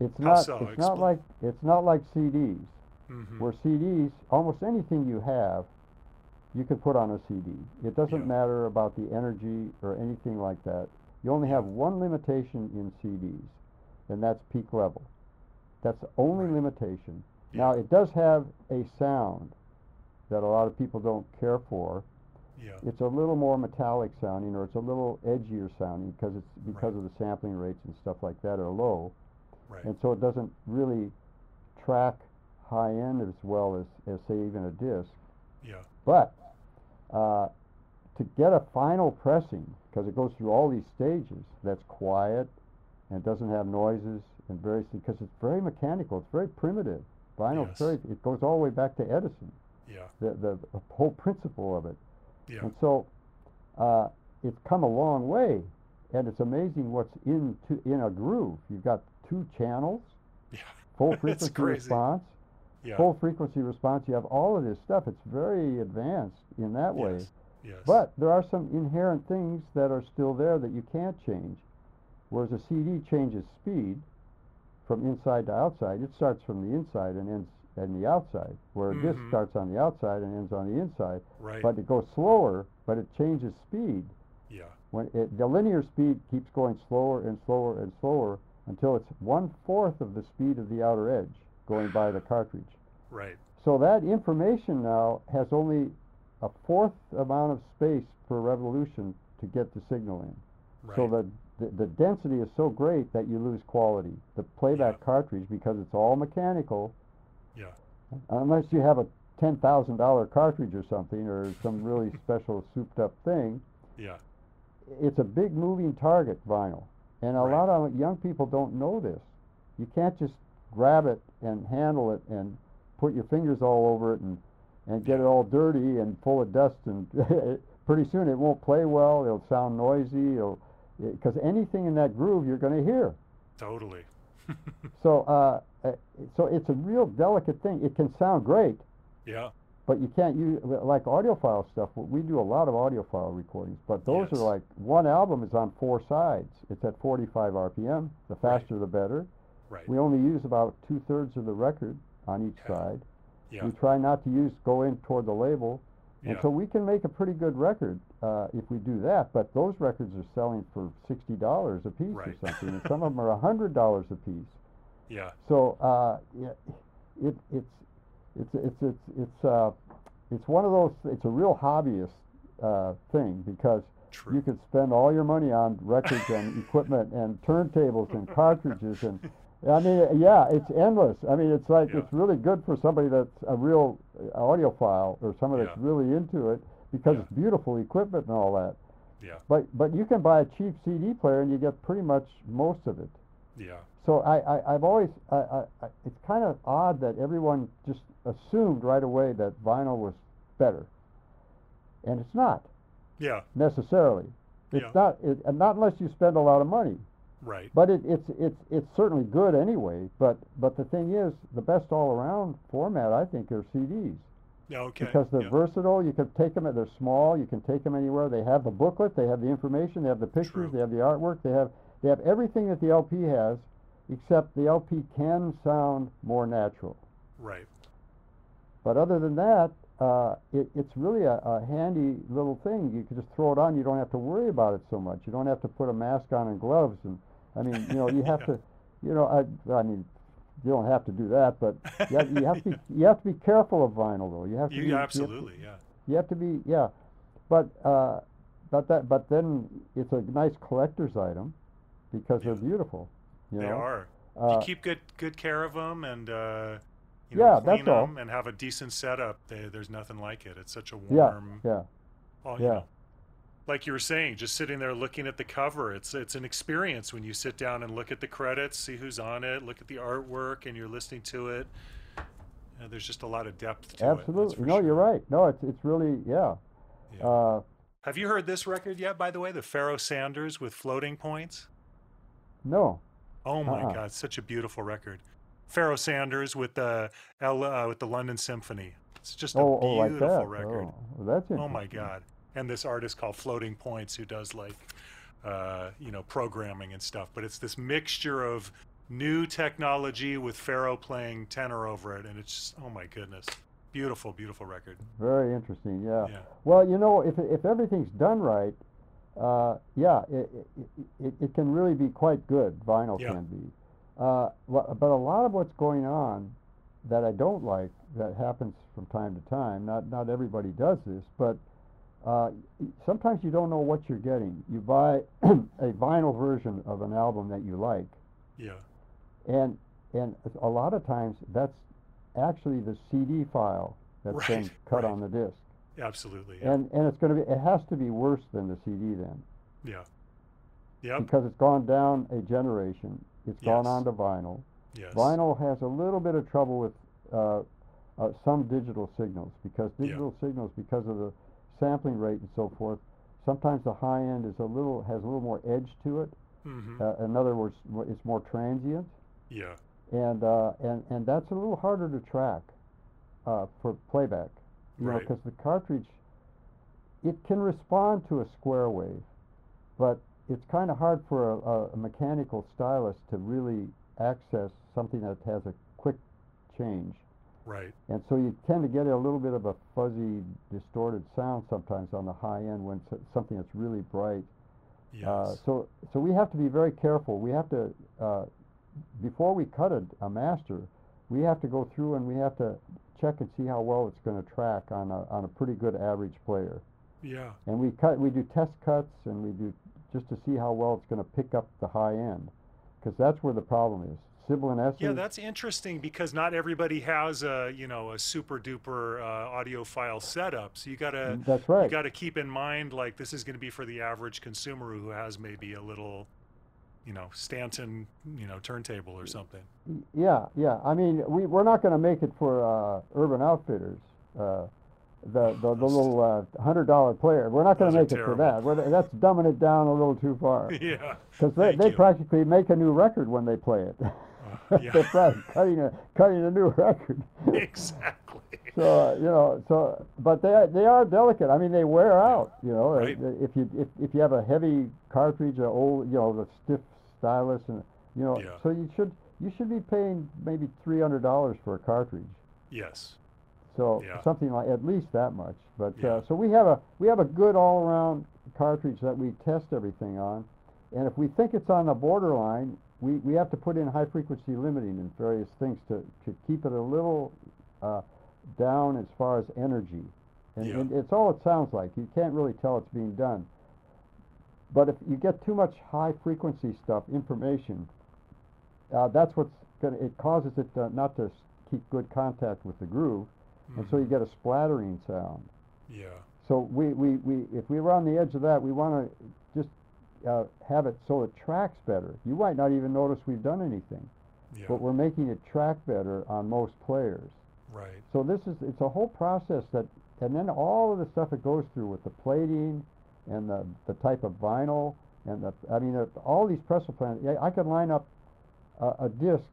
It's How not so? it's not like it's not like CDs hmm where CDs almost anything you have you can put on a CD. It doesn't Yeah. matter about the energy or anything like that. You only have one limitation in CDs, and that's peak level. That's the only Right. limitation. Yeah. Now it does have a sound that a lot of people don't care for. Yeah. It's a little more metallic sounding, or it's a little edgier sounding because it's because Right. of the sampling rates and stuff like that are low, Right. and so it doesn't really track high end as well as, as say even a disc. Yeah. But uh, to get a final pressing, because it goes through all these stages, that's quiet and doesn't have noises and very because it's very mechanical. It's very primitive. vinyl Yes. very. It goes all the way back to Edison. Yeah. The the whole principle of it. Yeah. And so uh, it's come a long way, and it's amazing what's in to, in a groove. You've got two channels, Yeah. full frequency crazy. response, Yeah. full frequency response. You have all of this stuff. It's very advanced in that way. Yes. But there are some inherent things that are still there that you can't change. Whereas a CD changes speed from inside to outside. It starts from the inside and ends on the outside. Where a disc mm-hmm. starts on the outside and ends on the inside. right. But it goes slower, but it changes speed. yeah. When it, the linear speed keeps going slower and slower and slower until it's one fourth of the speed of the outer edge going by the cartridge. Right. So that information now has only a fourth amount of space per revolution to get the signal in. Right. So the, the the density is so great that you lose quality. The playback cartridge, because it's all mechanical, Yeah. unless you have a ten thousand dollar cartridge or something, or some really special souped up thing, Yeah. it's a big moving target, vinyl. And a Right. lot of young people don't know this. You can't just grab it and handle it and put your fingers all over it and and get it all dirty and full of dust, and pretty soon it won't play well. It'll sound noisy. Because anything in that groove you're going to hear. Totally. So, uh, uh, so it's a real delicate thing. It can sound great, yeah. but you can't use like audiophile stuff. We do a lot of audiophile recordings, but those Yes. are like one album is on four sides. It's at 45 RPM. The Right. faster, the better. Right. We only use about two thirds of the record on each Okay. side. Yeah. We try not to use go in toward the label, and Yeah. so we can make a pretty good record uh, if we do that. But those records are selling for sixty dollars a piece Right. or something, and some of them are hundred dollars a piece. Yeah. So uh, yeah, it, it's it's it's it's it's uh, it's one of those. It's a real hobbyist uh, thing because True. you could spend all your money on records and equipment and turntables and cartridges and I mean yeah, it's endless. I mean it's like Yeah. it's really good for somebody that's a real uh, audiophile or somebody that's really into it because Yeah. it's beautiful equipment and all that. yeah. But but you can buy a cheap CD player and you get pretty much most of it. Yeah. So I, I I've always I, I, I it's kind of odd that everyone just assumed right away that vinyl was better, and it's not Yeah. necessarily. It's Yeah. not it, and not unless you spend a lot of money. Right. But it, it's it's it's certainly good anyway. But but the thing is, the best all around format I think are CDs Okay. because they're yeah. versatile. You can take them. They're small. You can take them anywhere. They have the booklet. They have the information. They have the pictures. True. They have the artwork. They have they have everything that the LP has, except the LP can sound more natural. Right. But other than that, uh, it, it's really a, a handy little thing. You can just throw it on. You don't have to worry about it so much. You don't have to put a mask on and gloves. And I mean, you know, you have Yeah. to, you know, I, I mean, you don't have to do that, but you have, you have to be you have to be careful of vinyl though. You have to be, You you to- absolutely. Yeah. you have to be, yeah, but uh, but that but then it's a nice collector's item because they're beautiful. You They know? are. Uh, you keep good good care of them and uh, you know, Yeah, clean that's all. them and have a decent setup. They, there's nothing like it. It's such a warm. yeah, oh, you yeah. know, like you were saying, just sitting there looking at the cover. It's it's an experience when you sit down and look at the credits, see who's on it, look at the artwork, and you're listening to it. Uh, there's just a lot of depth to it. absolutely. No, sure. you're right. No, it's it's really yeah. Yeah. Uh, Have you heard this record yet? By the way, the Pharaoh Sanders with floating points. no, Oh my Uh-uh. God, such a beautiful record. Pharaoh Sanders with the L, uh, with the London Symphony. It's just a oh, oh, like beautiful that. record. Oh, that's Oh my. God! And this artist called Floating Points who does like, uh, you know, programming and stuff. But it's this mixture of new technology with Pharaoh playing tenor over it, and it's just oh my goodness, beautiful, beautiful record. Very interesting. Yeah. Yeah. Well, you know, if if everything's done right, uh, yeah, it, it, it, it can really be quite good. Vinyl Yeah. can be. Uh, but a lot of what's going on that I don't like that happens from time to time. Not not everybody does this, but uh, sometimes you don't know what you're getting. You buy a vinyl version of an album that you like, Yeah. and and a lot of times that's actually the CD file that's Right, been cut right. on the disc. Absolutely. Yeah. And and it's going to be it has to be worse than the CD then yeah. Yep. because it's gone down a generation. It's gone Yes. on to vinyl. Yes. Vinyl has a little bit of trouble with uh, uh, some digital signals because Yeah. digital signals because of the sampling rate and so forth. Sometimes the high end is a little has a little more edge to it. hmm Uh, in other words, it's more transient, Yeah. and uh, and and that's a little harder to track uh, for playback. You Right. because the cartridge, it can respond to a square wave, but it's kind of hard for a, a mechanical stylus to really access something that has a quick change. Right. And so you tend to get a little bit of a fuzzy, distorted sound sometimes on the high end when something that's really bright. Yes. Uh, so, so we have to be very careful. We have to, uh, before we cut a, a master, we have to go through and we have to check and see how well it's going to track on a, on a pretty good average player. yeah. And we cut, we do test cuts and we do just to see how well it's going to pick up the high end, because that's where the problem is. Yeah, that's interesting because not everybody has a you know a super duper uh, audiophile setup. So you gotta that's right. you gotta keep in mind like this is going to be for the average consumer who has maybe a little, you know, Stanton you know turntable or something. Yeah, yeah. I mean, we we're not going to make it for uh, Urban Outfitters. Uh, the the, the little uh, hundred dollar player. We're not going to make it for that. We're, that's dumbing it down a little too far. yeah. Because they, Thank they you. practically make a new record when they play it. Uh, They're yeah. cutting a cutting a new record. exactly. so uh, you know, so but they are- they are delicate. I mean, they wear out. You know, Right. Uh, if you if, if you have a heavy cartridge, a old you know the stiff stylus, and you know, Yeah. so you should you should be paying maybe three hundred dollars for a cartridge. Yes. So Yeah. something like at least that much. But Yeah. uh, so we have a we have a good all around cartridge that we test everything on, and if we think it's on the borderline, we, we have to put in high frequency limiting and various things to, to keep it a little uh, down as far as energy. And, Yeah. and it's all it sounds like. You can't really tell it's being done. But if you get too much high frequency stuff, information, uh, that's what's gonna. It causes it to, not to keep good contact with the groove, and so you Mhm. get a splattering sound. Yeah. So we, we, we if we were on the edge of that, we want to just uh, have it so it tracks better. You might not even notice we've done anything, Yeah. but we're making it track better on most players. Right. So this is it's a whole process that, and then all of the stuff it goes through with the plating and the the type of vinyl and the I mean uh, all these pressure plants. Yeah, I could line up a, a disc,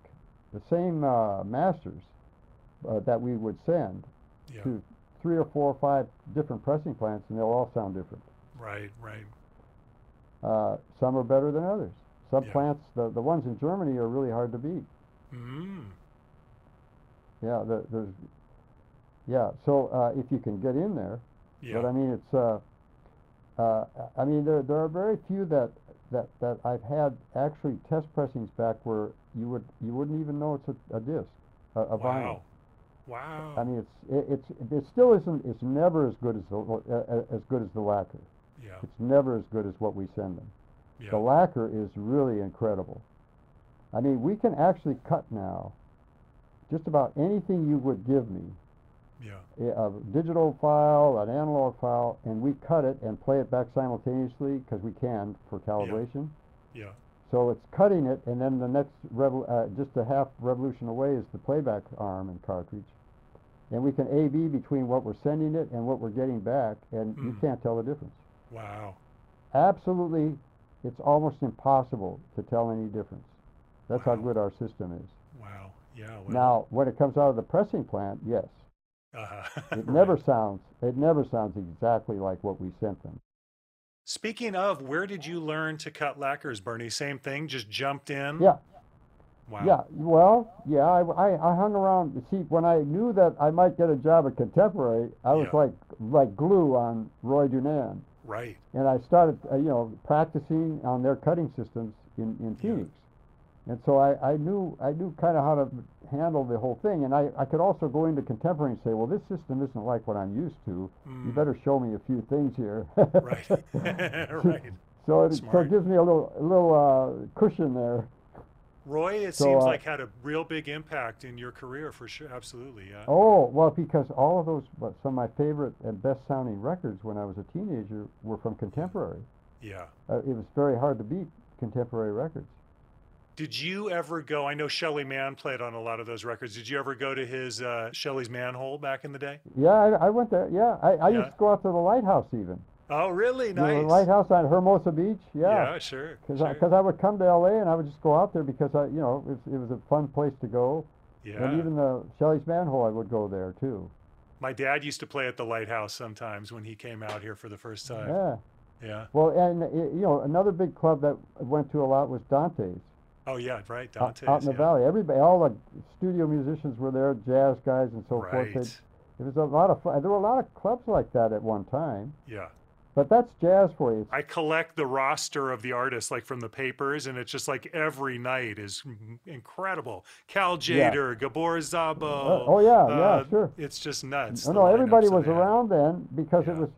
the same uh, masters uh, that we would send Yeah. to three or four or five different pressing plants, and they'll all sound different. Right. Right. Uh, some are better than others. Some Yeah. plants, the, the ones in Germany, are really hard to beat. Mm. Yeah, the, there's, yeah. So uh, if you can get in there, Yeah. but I mean, it's, uh, uh, I mean, there there are very few that that that I've had actually test pressings back where you would you wouldn't even know it's a, a disc, a, a vinyl. wow. Wow. I mean, it's it, it's it still isn't. It's never as good as the uh, as good as the lacquer. Yeah. It's never as good as what we send them. Yeah. The lacquer is really incredible. I mean, we can actually cut now just about anything you would give me, Yeah. a a digital file, an analog file, and we cut it and play it back simultaneously because we can for calibration. Yeah. So it's cutting it, and then the next revol- uh, just a half revolution away is the playback arm and cartridge. And we can A/B between what we're sending it and what we're getting back, and you Mm. can't tell the difference. Wow. Absolutely, it's almost impossible to tell any difference. That's how good our system is. Wow. Yeah. Well, Now, when it comes out of the pressing plant, yes, uh, it never sounds it never sounds exactly like what we sent them. Speaking of, where did you learn to cut lacquers, Bernie? Same thing, just jumped in. Yeah, Wow. yeah. Well, yeah. I, I, I hung around. See, when I knew that I might get a job at Contemporary, I was Yeah. like like glue on Roy DuNann, Right. and I started uh, you know practicing on their cutting systems in in Yeah. Phoenix. And so I, I knew I knew kind of how to handle the whole thing, and I, I could also go into contemporary and say, well, this system isn't like what I'm used to. You Mm. better show me a few things here. Right. right. So it, so it gives me a little a little uh, cushion there. Roy, it So, seems uh, like had a real big impact in your career for sure. Absolutely. Yeah. Oh well, because all of those some of my favorite and best sounding records when I was a teenager were from contemporary. Yeah. Uh, it was very hard to beat contemporary records. Did you ever go? I know Shelly Manne played on a lot of those records. Did you ever go to his uh, Shelly's Manne-Hole back in the day? Yeah, I, I went there. Yeah, I, I Yeah. used to go out to the lighthouse even. Oh, really? You know, Nice. the lighthouse on Hermosa Beach. Yeah. Yeah, sure. Because sure. I, 'cause I would come to LA and I would just go out there because I, you know, it was, it was a fun place to go. yeah. And even the Shelly's Manne-Hole, I would go there too. My dad used to play at the lighthouse sometimes when he came out here for the first time. Yeah. Yeah. Well, and you know, another big club that I went to a lot was Dante's Oh, yeah, right. Dante's. out in the yeah. valley. Everybody, all the studio musicians were there, jazz guys and so Right. forth. They, it was a lot of fun. There were a lot of clubs like that at one time. Yeah. But that's jazz for you. I collect the roster of the artists like from the papers, and it's just like every night is incredible. Cal Yeah. Tjader, Gabor Szabo. Uh, oh yeah, uh, yeah, sure. It's just nuts. No, no, everybody was around then because it was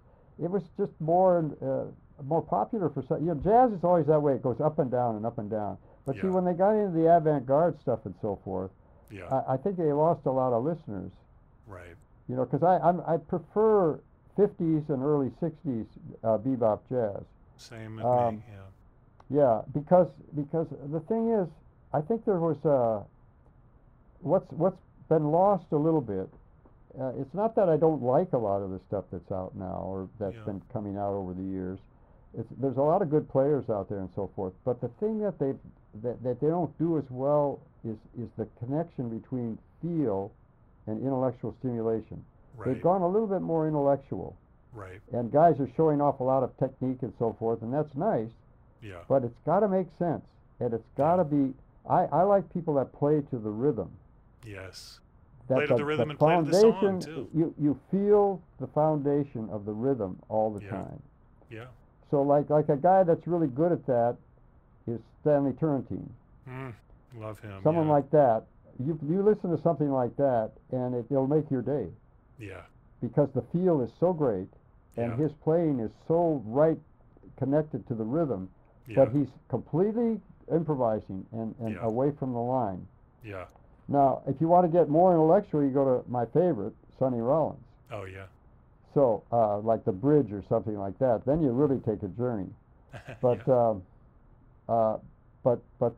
it was just more uh, more popular for some. You know, jazz is always that way. It goes up and down and up and down. But see, when they got into the avant-garde stuff and so forth, Yeah, I, I think they lost a lot of listeners. right. You know, because I I'm, I prefer 50s and early 60s uh, bebop jazz. Same with Um, me. Yeah. Yeah, because because the thing is, I think there was uh, what's what's been lost a little bit uh, it's not that I don't like a lot of the stuff that's out now or that's Yeah. been coming out over the years. It's, there's a lot of good players out there and so forth. But the thing that they that, that they don't do as well is is the connection between feel and intellectual stimulation. They've gone a little bit more intellectual, Right. and guys are showing off a lot of technique and so forth, and that's nice. Yeah. But it's got to make sense, and it's got to be. I, I like people that play to the rhythm. Yes. That Play to the rhythm and play to the song, too. You you feel the foundation of the rhythm all the Yeah. time. Yeah. So like like a guy that's really good at that is Stanley Turrentine. Mm, love him. Someone yeah. like that. You you listen to something like that, and it, it'll make your day Yeah. because the feel is so great, and Yeah. his playing is so right connected to the rhythm. Yeah. But he's completely improvising and, and Yeah. away from the line. yeah. Now, if you want to get more intellectual, you go to my favorite, Sonny Rollins. Oh yeah. So, uh, like the bridge or something like that, then you really take a journey. But, um, uh, but, but,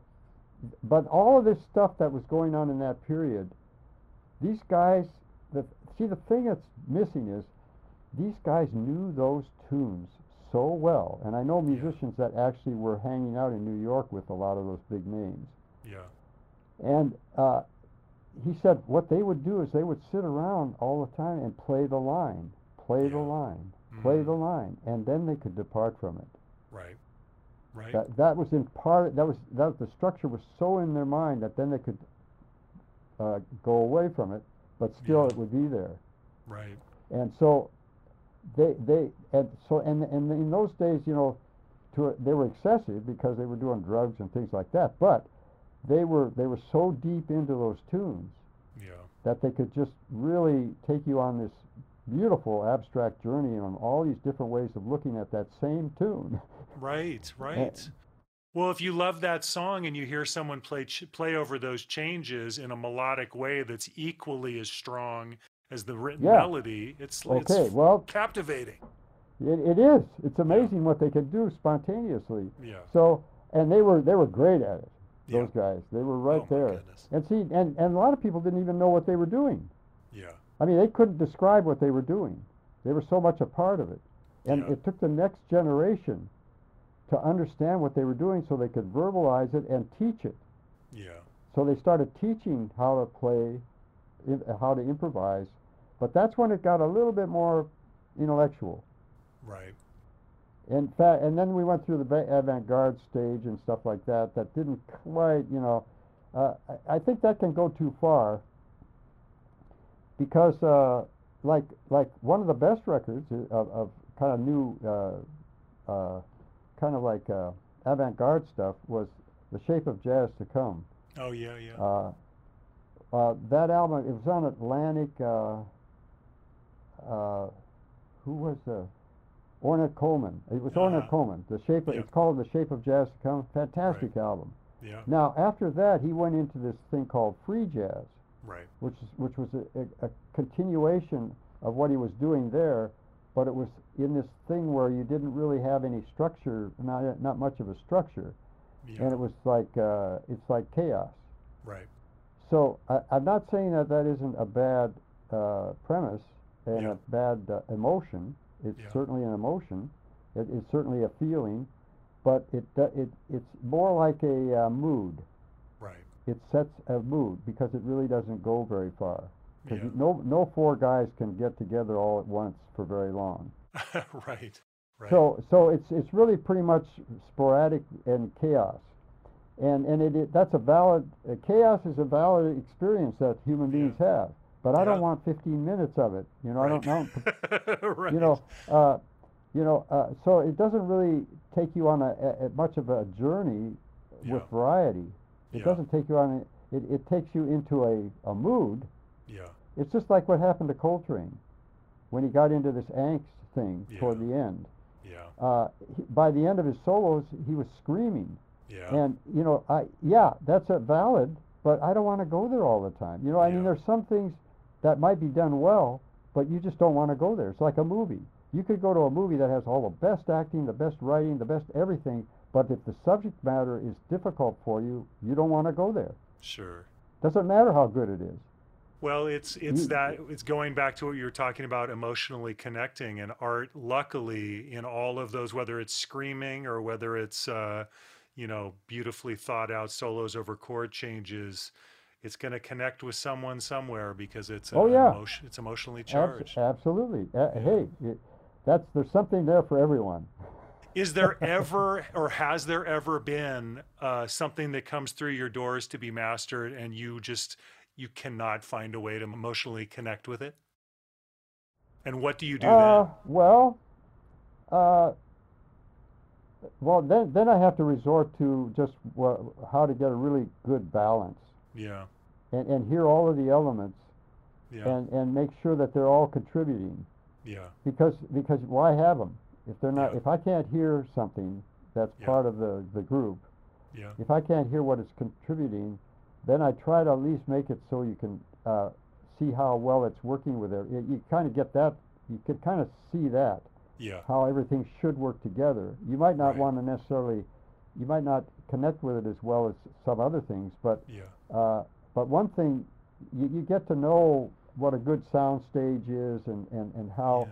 but all of this stuff that was going on in that period, these guys, the, see, the thing that's missing is these guys knew those tunes so well. And I know Yeah. musicians that actually were hanging out in New York with a lot of those big names. yeah. And uh, he said what they would do is they would sit around all the time and play the line, play the line, play Mhm. the line, and then they could depart from it. Right. Right. That that was in part that was that the structure was so in their mind that then they could uh, go away from it, but still Yeah. it would be there. right. And so they they and so and and in those days, you know, to they were excessive because they were doing drugs and things like that, but they were they were so deep into those tunes Yeah. that they could just really take you on this beautiful abstract journey on all these different ways of looking at that same tune. Right. Right. Well, if you love that song and you hear someone play ch- play over those changes in a melodic way that's equally as strong as the written Yeah. melody, it's Okay, it's well, captivating. it, it is. It's amazing what they can do spontaneously. Yeah. So, and they were they were great at it. Yeah. Those guys, they were right oh, there. And see, and and a lot of people didn't even know what they were doing. Yeah. I mean, they couldn't describe what they were doing. They were so much a part of it. And Yeah. it took the next generation to understand what they were doing so they could verbalize it and teach it. Yeah. So they started teaching how to play, how to improvise. But that's when it got a little bit more intellectual. Right. In fact, and then we went through the avant-garde stage and stuff like that. That didn't quite, you know. Uh, I, I think that can go too far. Because, uh, like, like one of the best records of, of kind of new, uh, uh, kind of like uh, avant-garde stuff was "The Shape of Jazz to Come." Oh yeah. Yeah. Uh, uh, that album, it was on Atlantic. Uh, uh, who was the Ornette Coleman? It was Uh-huh. Ornette Coleman. The shape. Of, Yeah. It's called The Shape of Jazz to Come. Fantastic album. yeah. Now after that, he went into this thing called free jazz, Right. which is which was a, a, a continuation of what he was doing there, but it was in this thing where you didn't really have any structure, not not much of a structure, Yeah. and it was like uh, it's like chaos. right. So I, I'm not saying that that isn't a bad uh, premise and Yeah. a bad uh, emotion. It's Yeah. certainly an emotion. It is certainly a feeling, but it it it's more like a uh, mood. Right. It sets a mood because it really doesn't go very far. Because Yeah. no no four guys can get together all at once for very long. right. Right. So so it's it's really pretty much sporadic and chaos, and and it, it that's a valid uh, chaos is a valid experience that human Yeah. beings have. But I don't want 15 minutes of it. You know I don't know. right. You know uh, you know uh, so it doesn't really take you on a, a, much of a journey with Yeah. variety. It Yeah. doesn't take you on a, it, it takes you into a, a mood. Yeah. It's just like what happened to Coltrane when he got into this angst thing toward the end Yeah. uh, he, by the end of his solos, he was screaming. Yeah. And you know, I yeah, that's a valid, but I don't want to go there all the time. You know, I mean, there's some things that might be done well, but you just don't want to go there. It's like a movie. You could go to a movie that has all the best acting, the best writing, the best everything, but if the subject matter is difficult for you, you don't want to go there. Sure. Doesn't matter how good it is. Well, it's it's that it's going back to what you were talking about emotionally connecting and art. Luckily, in all of those, whether it's screaming or whether it's uh, you know beautifully thought out solos over chord changes, it's going to connect with someone somewhere because it's Oh, yeah. emotion. It's emotionally Abs- charged. absolutely. Uh, Yeah. Hey, it, that's there's something there for everyone. Is there ever or has there ever been uh, something that comes through your doors to be mastered and you just you cannot find a way to emotionally connect with it? And what do you do Uh, then? well, uh, well, then then I have to resort to just how to get a really good balance Yeah, and, and hear all of the elements yeah, and, and make sure that they're all contributing yeah, because because why have them if they're not Yeah. if I can't hear something that's Yeah. part of the the group yeah, if I can't hear what it's contributing then I try to at least make it so you can uh, see how well it's working with it. You, you kind of get that you can kind of see that yeah, how everything should work together. You might not Right. want to necessarily, you might not connect with it as well as some other things, but yeah, uh, but one thing, you, you get to know what a good sound stage is and, and, and how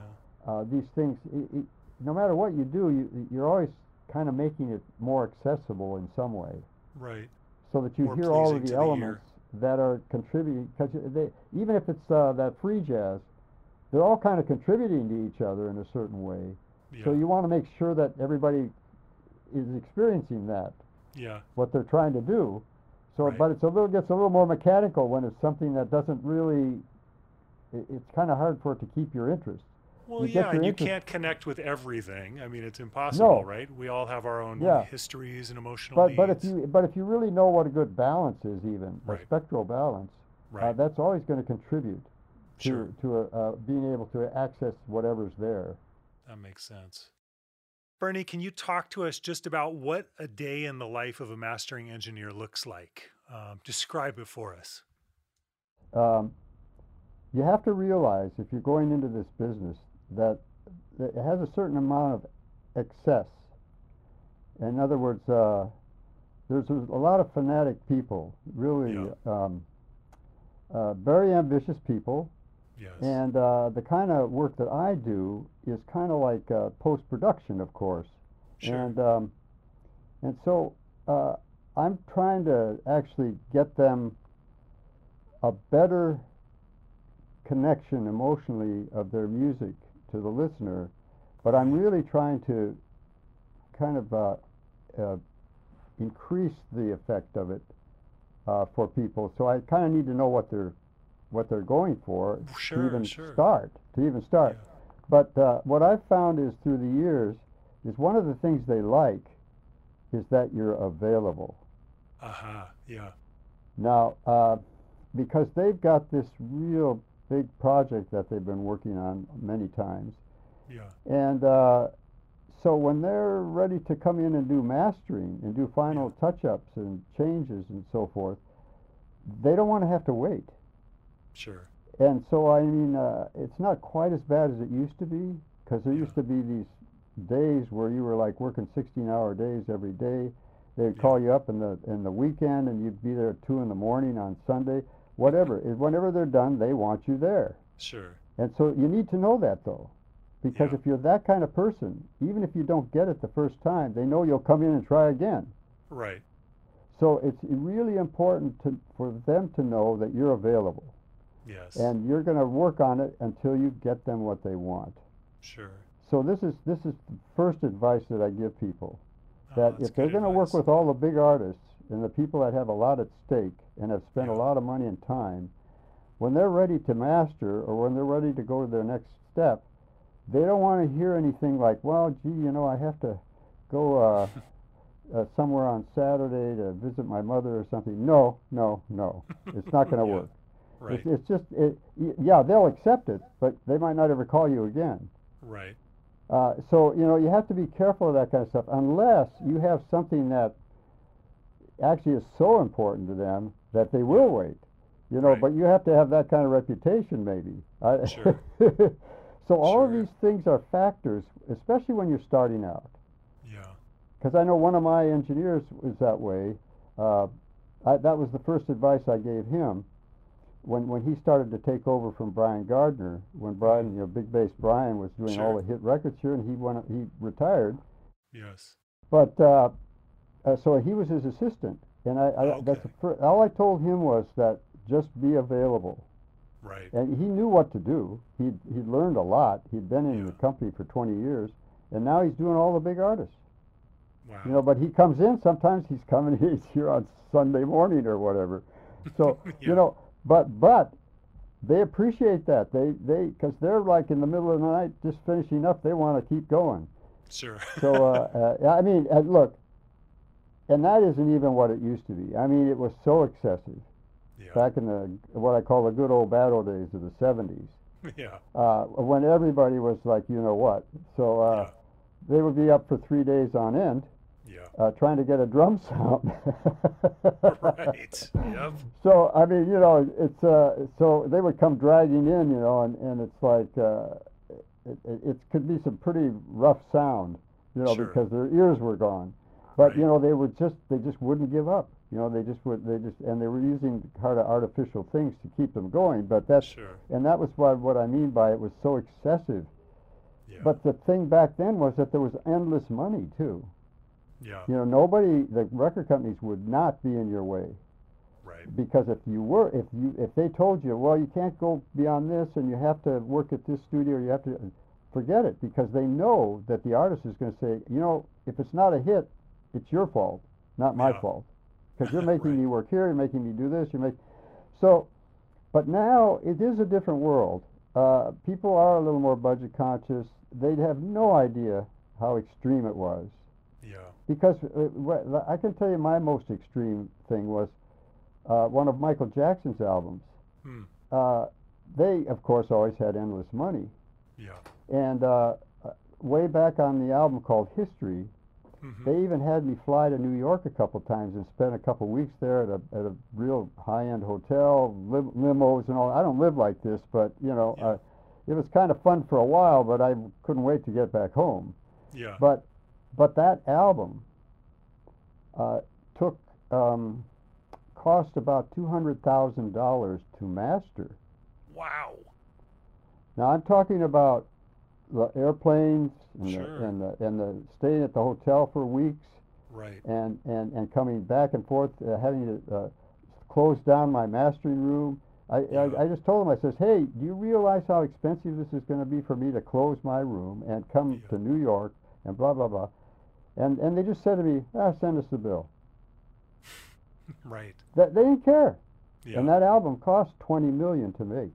yeah, uh, these things, i i no matter what you do, you, you're always kind of making it more accessible in some way right, so that you hear all of the the elements that are contributing because even if it's uh, that free jazz they're all kind of contributing to each other in a certain way. Yeah, so you want to make sure that everybody is experiencing that yeah, what they're trying to do. So Right. but it's a little gets a little more mechanical when it's something that doesn't really it, it's kind of hard for it to keep your interest Well, you yeah, and you can't connect with everything. I mean, it's impossible, No. right? We all have our own Yeah. histories and emotional but needs. but if you but if you really know what a good balance is even Right. a spectral balance uh, right, that's always going to contribute to sure, to uh, uh, being able to access whatever's there. that makes sense. Bernie, can you talk to us just about what a day in the life of a mastering engineer looks like? Um, describe it for us. Um, you have to realize if you're going into this business that that it has a certain amount of excess. In other words, uh, there's, there's a lot of fanatic people, really Yeah. um, uh, very ambitious people, Yes. and uh, the kind of work that I do is kind of like uh, post production, of course. sure. And um, and so uh, I'm trying to actually get them a better connection emotionally of their music to the listener, but I'm really trying to kind of uh, uh, increase the effect of it uh, for people. So I kind of need to know what they're what they're going for to even sure. start. To even start. Yeah. But uh, what I've found is through the years is one of the things they like is that you're available. Uh-huh. Yeah. Now, uh, because they've got this real big project that they've been working on many times, Yeah. and uh, so when they're ready to come in and do mastering and do final touch-ups and changes and so forth, they don't want to have to wait. Sure. And so, I mean, uh, it's not quite as bad as it used to be, because there Yeah. used to be these days where you were like working 16-hour days every day. They'd Yeah. call you up in the in the weekend, and you'd be there at two in the morning on Sunday. Whatever. Whenever they're done, they want you there. Sure. And so you need to know that though, because Yeah. if you're that kind of person, even if you don't get it the first time, they know you'll come in and try again. Right. So it's really important to, for them to know that you're available, Yes. and you're going to work on it until you get them what they want. sure. So this is this is the first advice that I give people Oh, that that's if they're going to work with all the big artists and the people that have a lot at stake and have spent a lot of money and time, when they're ready to master or when they're ready to go to their next step, they don't want to hear anything like, "Well, gee, you know, I have to go uh, uh, somewhere on Saturday to visit my mother or something." No, no, no, it's not going to Yeah. work. Right. It's, it's just, it, yeah, they'll accept it, but they might not ever call you again. Right. Uh, so you know you have to be careful of that kind of stuff unless you have something that actually is so important to them that they will wait. You know, Right. but you have to have that kind of reputation, maybe. I- Sure. so all of these things are factors, especially when you're starting out. Yeah. Because I know one of my engineers was that way. Uh, I, that was the first advice I gave him. when when he started to take over from Brian Gardner, when Brian, you know, big bass Brian was doing all the hit records here, and he went he retired. Yes. But uh, uh, so he was his assistant, and I, I that's okay. the fir- all I told him was that just be available, Right. and he knew what to do. He he learned a lot. He'd been in Yeah. the company for 20 years, and now he's doing all the big artists. Wow. You know, but he comes in. Sometimes he's coming. He's here on Sunday morning or whatever. So Yeah. you know, but but they appreciate that. They they because they're like in the middle of the night just finishing up. They want to keep going. Sure. So uh, uh, I mean, uh, look, and that isn't even what it used to be. I mean, it was so excessive yeah. back in the what I call the good old bad old days of the '70s, yeah. uh, when everybody was like, you know what. So uh, they would be up for three days on end Yeah. uh, trying to get a drum sound. Right. Yep. So I mean, you know, it's uh, so they would come dragging in, you know, and, and it's like uh, it, it, it could be some pretty rough sound, you know, Sure. because their ears were gone. But you know, they would just they just wouldn't give up. You know, they just would they just and they were using kind of artificial things to keep them going. But that's Sure. and that was what what I mean by it was so excessive. Yeah. But the thing back then was that there was endless money too. yeah. You know, nobody the record companies would not be in your way Right. because if you were if you if they told you well you can't go beyond this and you have to work at this studio you have to forget it because they know that the artist is going to say you know if it's not a hit it's your fault not my Yeah. fault because you're making Right. me work here you're making me do this you make so but now it is a different world uh, people are a little more budget conscious they'd have no idea how extreme it was Yeah. because uh, I can tell you my most extreme thing was uh, one of Michael Jackson's albums. Hmm. Uh, they, of course, always had endless money, Yeah. and uh, uh, way back on the album called History, hmm they even had me fly to New York a couple times and spend a couple weeks there at a at a real high-end hotel, lim- limos and all. I don't live like this, but you know, Yeah. uh, it was kind of fun for a while. But I couldn't wait to get back home. Yeah. But but that album uh, took um, cost about two hundred thousand dollars to master. wow. Now I'm talking about the airplanes and, Sure. the, and the and the staying at the hotel for weeks Right. and and and coming back and forth, uh, having to uh, close down my mastering room. I, Yeah. I I just told him I says, hey, do you realize how expensive this is going to be for me to close my room and come Yeah. to New York and blah blah blah, and and they just said to me, ah, send us the bill. Right. That they didn't care, Yeah. and that album cost twenty million to make.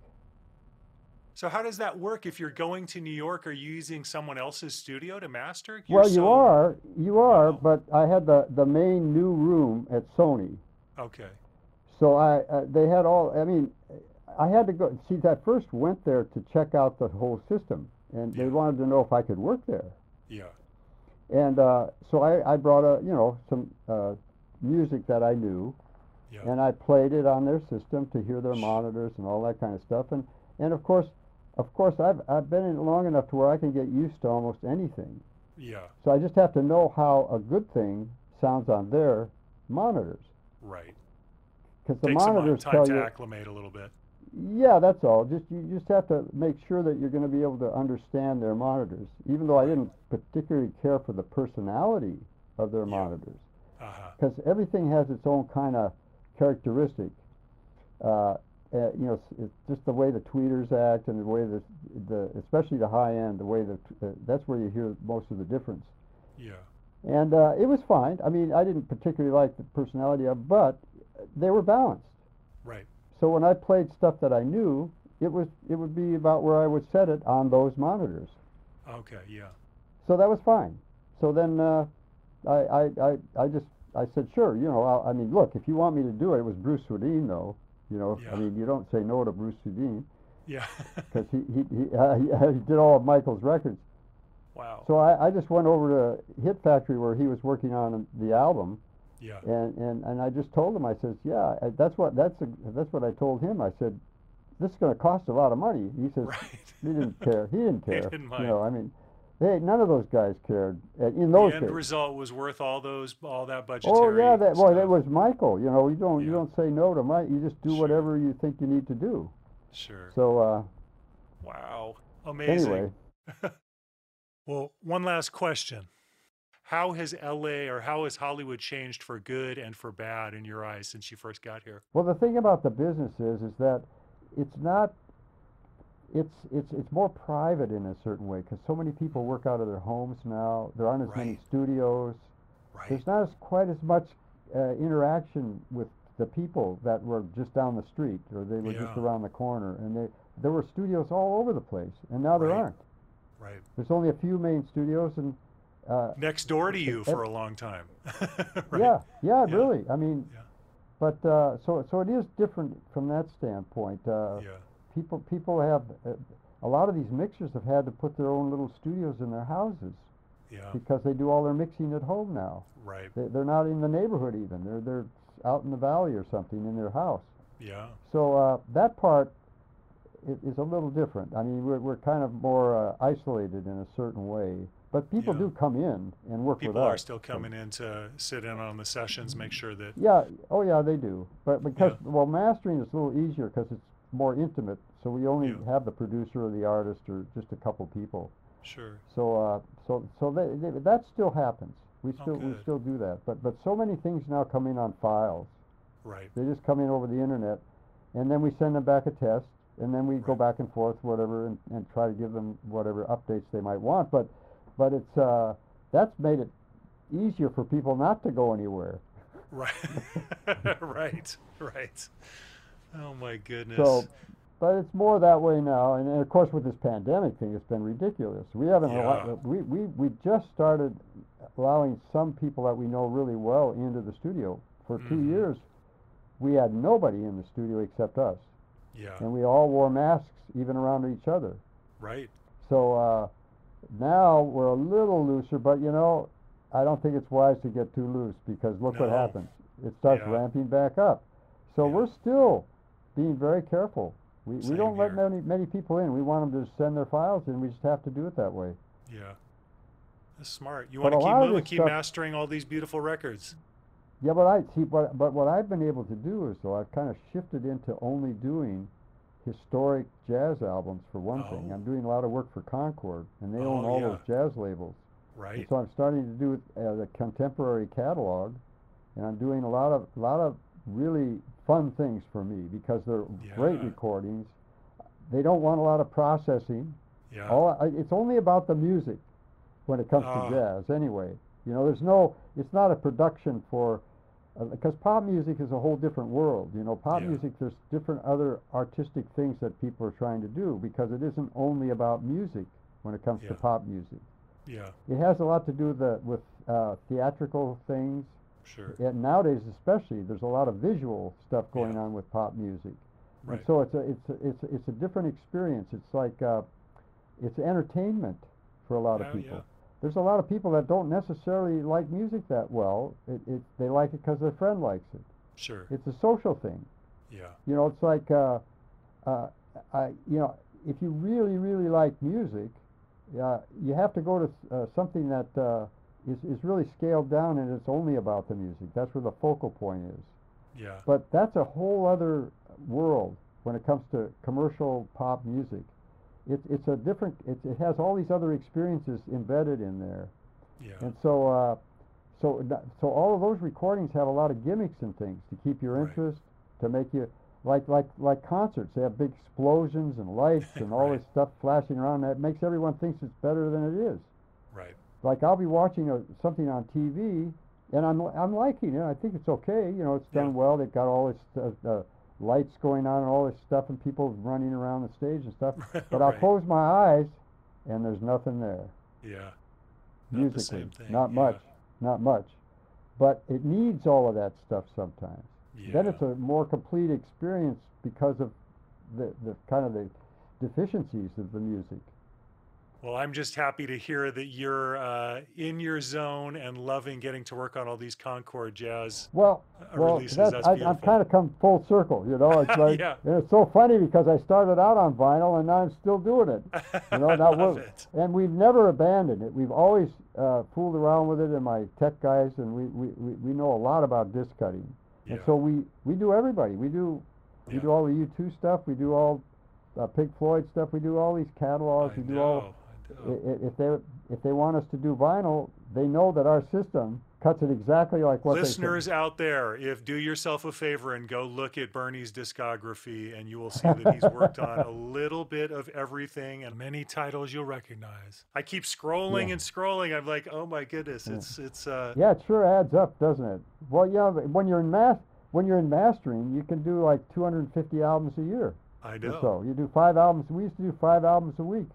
So how does that work if you're going to New York? Are you using someone else's studio to master? well, You're you so- are, you are, Wow. but I had the the main new room at Sony. Okay. So I, uh, they had all. I mean, I had to go. See, I first went there to check out the whole system, and they wanted to know if I could work there. Yeah. And uh, so I, I brought a, you know, some uh, music that I knew, Yeah. and I played it on their system to hear their monitors and all that kind of stuff. And and of course, of course, I've I've been in it long enough to where I can get used to almost anything. Yeah. So I just have to know how a good thing sounds on their monitors, Right. because the Take some monitors time tell to you. acclimate a little bit. Yeah, that's all. Just you just have to make sure that you're going to be able to understand their monitors. Even though I didn't particularly care for the personality of their Yeah. monitors, because everything has its own kind of characteristic. Uh, uh, you know, it's just the way the tweeters act and the way the the especially the high end, the way that uh, that's where you hear most of the difference. Yeah. And uh, it was fine. I mean, I didn't particularly like the personality of, but they were balanced. Right. So when I played stuff that I knew, it was it would be about where I would set it on those monitors. Okay. Yeah. So that was fine. So then uh, I, I, I, I just I said sure. You know, I'll, I mean, look, if you want me to do it, it was Bruce Swedien though. You know, Yeah. I mean, you don't say no to Bruce Swedien Yeah. because he he he, uh, he he did all of Michael's records. wow. So I, I just went over to Hit Factory where he was working on the album, yeah. and, and, and I just told him I says yeah that's what that's a, that's what I told him I said this is going to cost a lot of money he says Right. he didn't care he didn't He care didn't mind. you know I mean Hey, none of those guys cared uh, in The end result was worth all those all that budgetary. Oh yeah, that boy, that was Michael. You know, you don't you don't say no to Mike. You just do Sure. whatever you think you need to do. Sure. So uh, Wow. Amazing. anyway, Well, one last question. How has LA or how has Hollywood changed for good and for bad in your eyes since you first got here? well, the thing about the business is, is that it's not. It's it's it's more private in a certain way because so many people work out of their homes now. There aren't as many studios. Right. There's not as quite as much uh, interaction with the people that were just down the street or they were just around the corner, and they there were studios all over the place, and now there Right. aren't. Right. There's only a few main studios, and uh, Next door to you ev- for a long time. right. yeah, yeah, Yeah. really. I mean, Yeah. but uh, so so it is different from that standpoint. Uh, Yeah. People people have uh, a lot of these mixers have had to put their own little studios in their houses Yeah. because they do all their mixing at home now. Right. They, they're not in the neighborhood even. They're they're out in the valley or something in their house. Yeah. So uh, that part i- is a little different. I mean, we're we're kind of more uh, isolated in a certain way. But people Yeah. do come in and work People with us. People are still coming in to sit in on the sessions, make sure that Yeah. Oh, yeah, they do. But because well, mastering is a little easier because it's more intimate. So we only Yeah. have the producer or the artist or just a couple people. sure. So uh, so so they, that still happens. We Oh, still we still do that. But but so many things now come in on files. Right. They just come in over the internet, and then we send them back a test, and then we go back and forth, whatever, and, and try to give them whatever updates they might want. But but it's uh, that's made it easier for people not to go anywhere. Right. right. Right. Oh my goodness. So, but it's more that way now, and, and of course with this pandemic thing, it's been ridiculous. We haven't Yeah. allowed, we, we we just started allowing some people that we know really well into the studio. For two Mhm. years, we had nobody in the studio except us, yeah. and we all wore masks even around each other. Right. So uh, now we're a little looser, but you know, I don't think it's wise to get too loose because look what No. happens. It starts Yeah. ramping back up. So Yeah. we're still being very careful. We, we don't let many many people in. We want them to send their files in. We just have to do it that way. Yeah. That's smart. You But want to keep moving, keep stuff- mastering all these beautiful records. Yeah, but I see. But but what I've been able to do is though I've kind of shifted into only doing historic jazz albums for one thing. Oh. I'm doing a lot of work for Concord, and they own Oh, all yeah. those jazz labels. And Right. so I'm starting to do uh, the contemporary catalog, and I'm doing a lot of a lot of really fun things for me because they're great recordings. They don't want a lot of processing. Yeah. All it's only about the music when it comes Ah. to jazz, anyway. You know, there's no. It's not a production for because pop music is a whole different world. You know, pop Yeah. music there's different other artistic things that people are trying to do because it isn't only about music when it comes to pop music. Yeah. It has a lot to do with the, with uh, theatrical things, Sure. and nowadays especially, there's a lot of visual stuff going Yeah. on with pop music, Right. and so it's a it's a, it's a, it's a different experience. It's like uh, it's entertainment for a lot of Oh, people. yeah. There's a lot of people that don't necessarily like music that well. It, it they like it because their friend likes it. Sure. It's a social thing. Yeah. You know, it's like uh, uh, I, you know, if you really, really like music, uh, you have to go to uh, something that uh, is is really scaled down and it's only about the music. That's where the focal point is. Yeah. But that's a whole other world when it comes to commercial pop music. It's it's a different. It, it has all these other experiences embedded in there, Yeah. and so uh, so so all of those recordings have a lot of gimmicks and things to keep your Right. interest, to make you like like like concerts. They have big explosions and lights and all Right. this stuff flashing around. That makes everyone thinks it's better than it is. Right. Like I'll be watching a, something on TV, and I'm I'm liking it. I think it's okay. You know, it's done Yeah. well. They've got all this uh, uh, lights going on and all this stuff, and people running around the stage and stuff. But I'll Right. close my eyes, and there's nothing there Yeah. Not the musically. same thing. Not yeah. much, not much. But it needs all of that stuff sometimes. Yeah. Then it's a more complete experience because of the, the kind of the deficiencies of the music. Well, I'm just happy to hear that you're uh, in your zone and loving getting to work on all these Concord jazz. Well, uh, well, releases. that's, That's I, I've kind of come full circle. You know, it's like Yeah. it's so funny because I started out on vinyl and now I'm still doing it. You know, now love it. and we've never abandoned it. We've always uh, fooled around with it, and my tech guys, and we, we, we, know a lot about disc cutting. yeah. And so we, we do everybody. We do we Yeah. do all the U2 stuff. We do all uh, Pink Floyd stuff. We do all these catalogs. I we do know, all. I i- know. i- If they if they want us to do vinyl, they know that our system cuts it exactly like what Listeners out there, if do yourself a favor and go look at Bernie's discography, and you will see that he's worked on a little bit of everything and many titles you'll recognize. I keep scrolling Yeah. and scrolling. I'm like, oh my goodness, it's it's uh. Yeah, it sure adds up, doesn't it? Well, yeah. When you're in mas- when you're in mastering, you can do like 250 albums a year. I know. So you do five albums. We used to do five albums a week.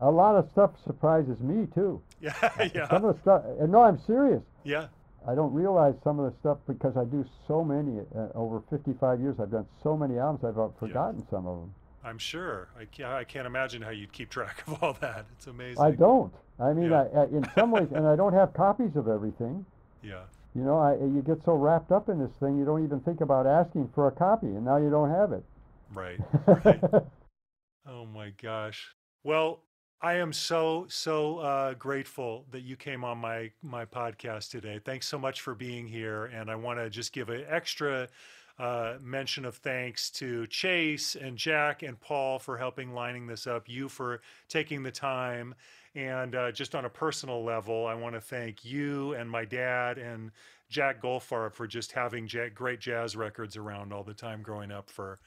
A lot of stuff surprises me too. Yeah, yeah. Some of the stuff. And no, I'm serious. yeah. I don't realize some of the stuff because I do so many. Uh, over 55 years, I've done so many albums. I've uh, forgotten some of them. I'm sure. I can't, I can't imagine how you'd keep track of all that. It's amazing. I don't. I mean, Yeah. I, I, in some ways, and I don't have copies of everything. Yeah. You know, I, you get so wrapped up in this thing, you don't even think about asking for a copy, and now you don't have it. Right. Right. Oh my gosh. Well, I am so so uh, grateful that you came on my my podcast today. Thanks so much for being here, and I want to just give an extra uh, mention of thanks to Chase and Jack and Paul for helping lining this up. You for taking the time, and uh, just on a personal level, I want to thank you and my dad and Jack Goldfarb for just having great jazz records around all the time growing up for.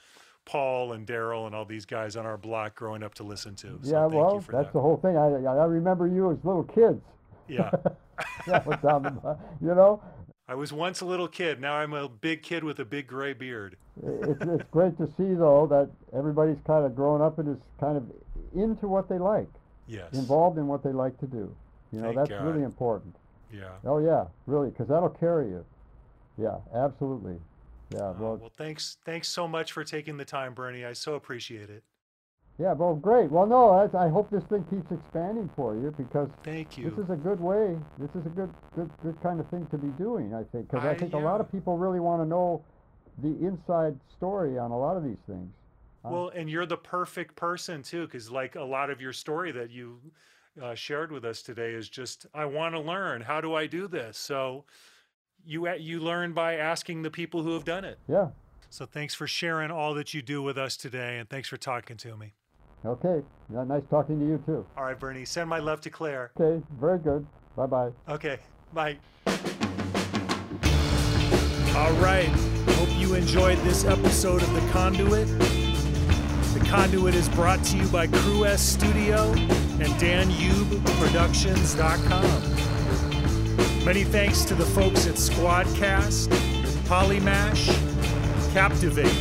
Paul and Daryl and all these guys on our block growing up to listen to. So yeah, well, that's that. the whole thing. I, I remember you as little kids. Yeah. that was down the, you know, I was once a little kid. Now I'm a big kid with a big gray beard. it's, it's great to see though that everybody's kind of grown up and is kind of into what they like, Yes. involved in what they like to do. You know, Thank that's God. really important. Yeah. Oh yeah, really, because that'll carry you. Yeah, absolutely. Yeah, Uh, well, well, thanks. Thanks so much for taking the time, Bernie. I so appreciate it. yeah, well, great. Well, no, I, I hope this thing keeps expanding for you because Thank you. this is a good way. This is a good, good, good kind of thing to be doing. I think because I, I- think a lot of people really want to know the inside story on a lot of these things. Um, well, and you're the perfect person too, because like a lot of your story that you uh, shared with us today is just, I want to learn. How do I do this? So you a- you learn by asking the people who have done it. Yeah. So thanks for sharing all that you do with us today, and thanks for talking to me. Okay. Yeah, nice talking to you too. All right, Bernie, send my love to Claire. Okay. Very good. Bye bye. Okay, bye. All right, hope you enjoyed this episode of The Conduit. The Conduit is brought to you by Crew S Studio and DanUbeProductions.com. Many thanks to the folks at Squadcast, Polymash, Captivate,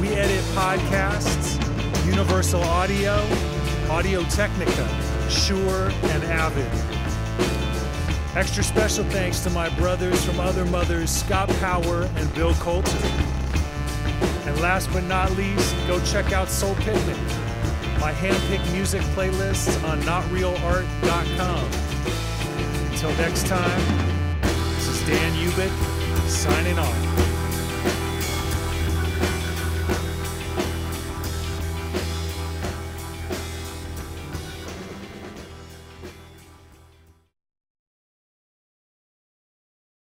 We Edit Podcasts, Universal Audio, Audio Technica, Shure, and Avid. Extra special thanks to my brothers from Other Mothers, Scott Power and Bill Coulter. And last but not least, go check out Soul Picnic, my handpicked music playlists on notrealart.com. Until next time, this is Dan Ubick signing off.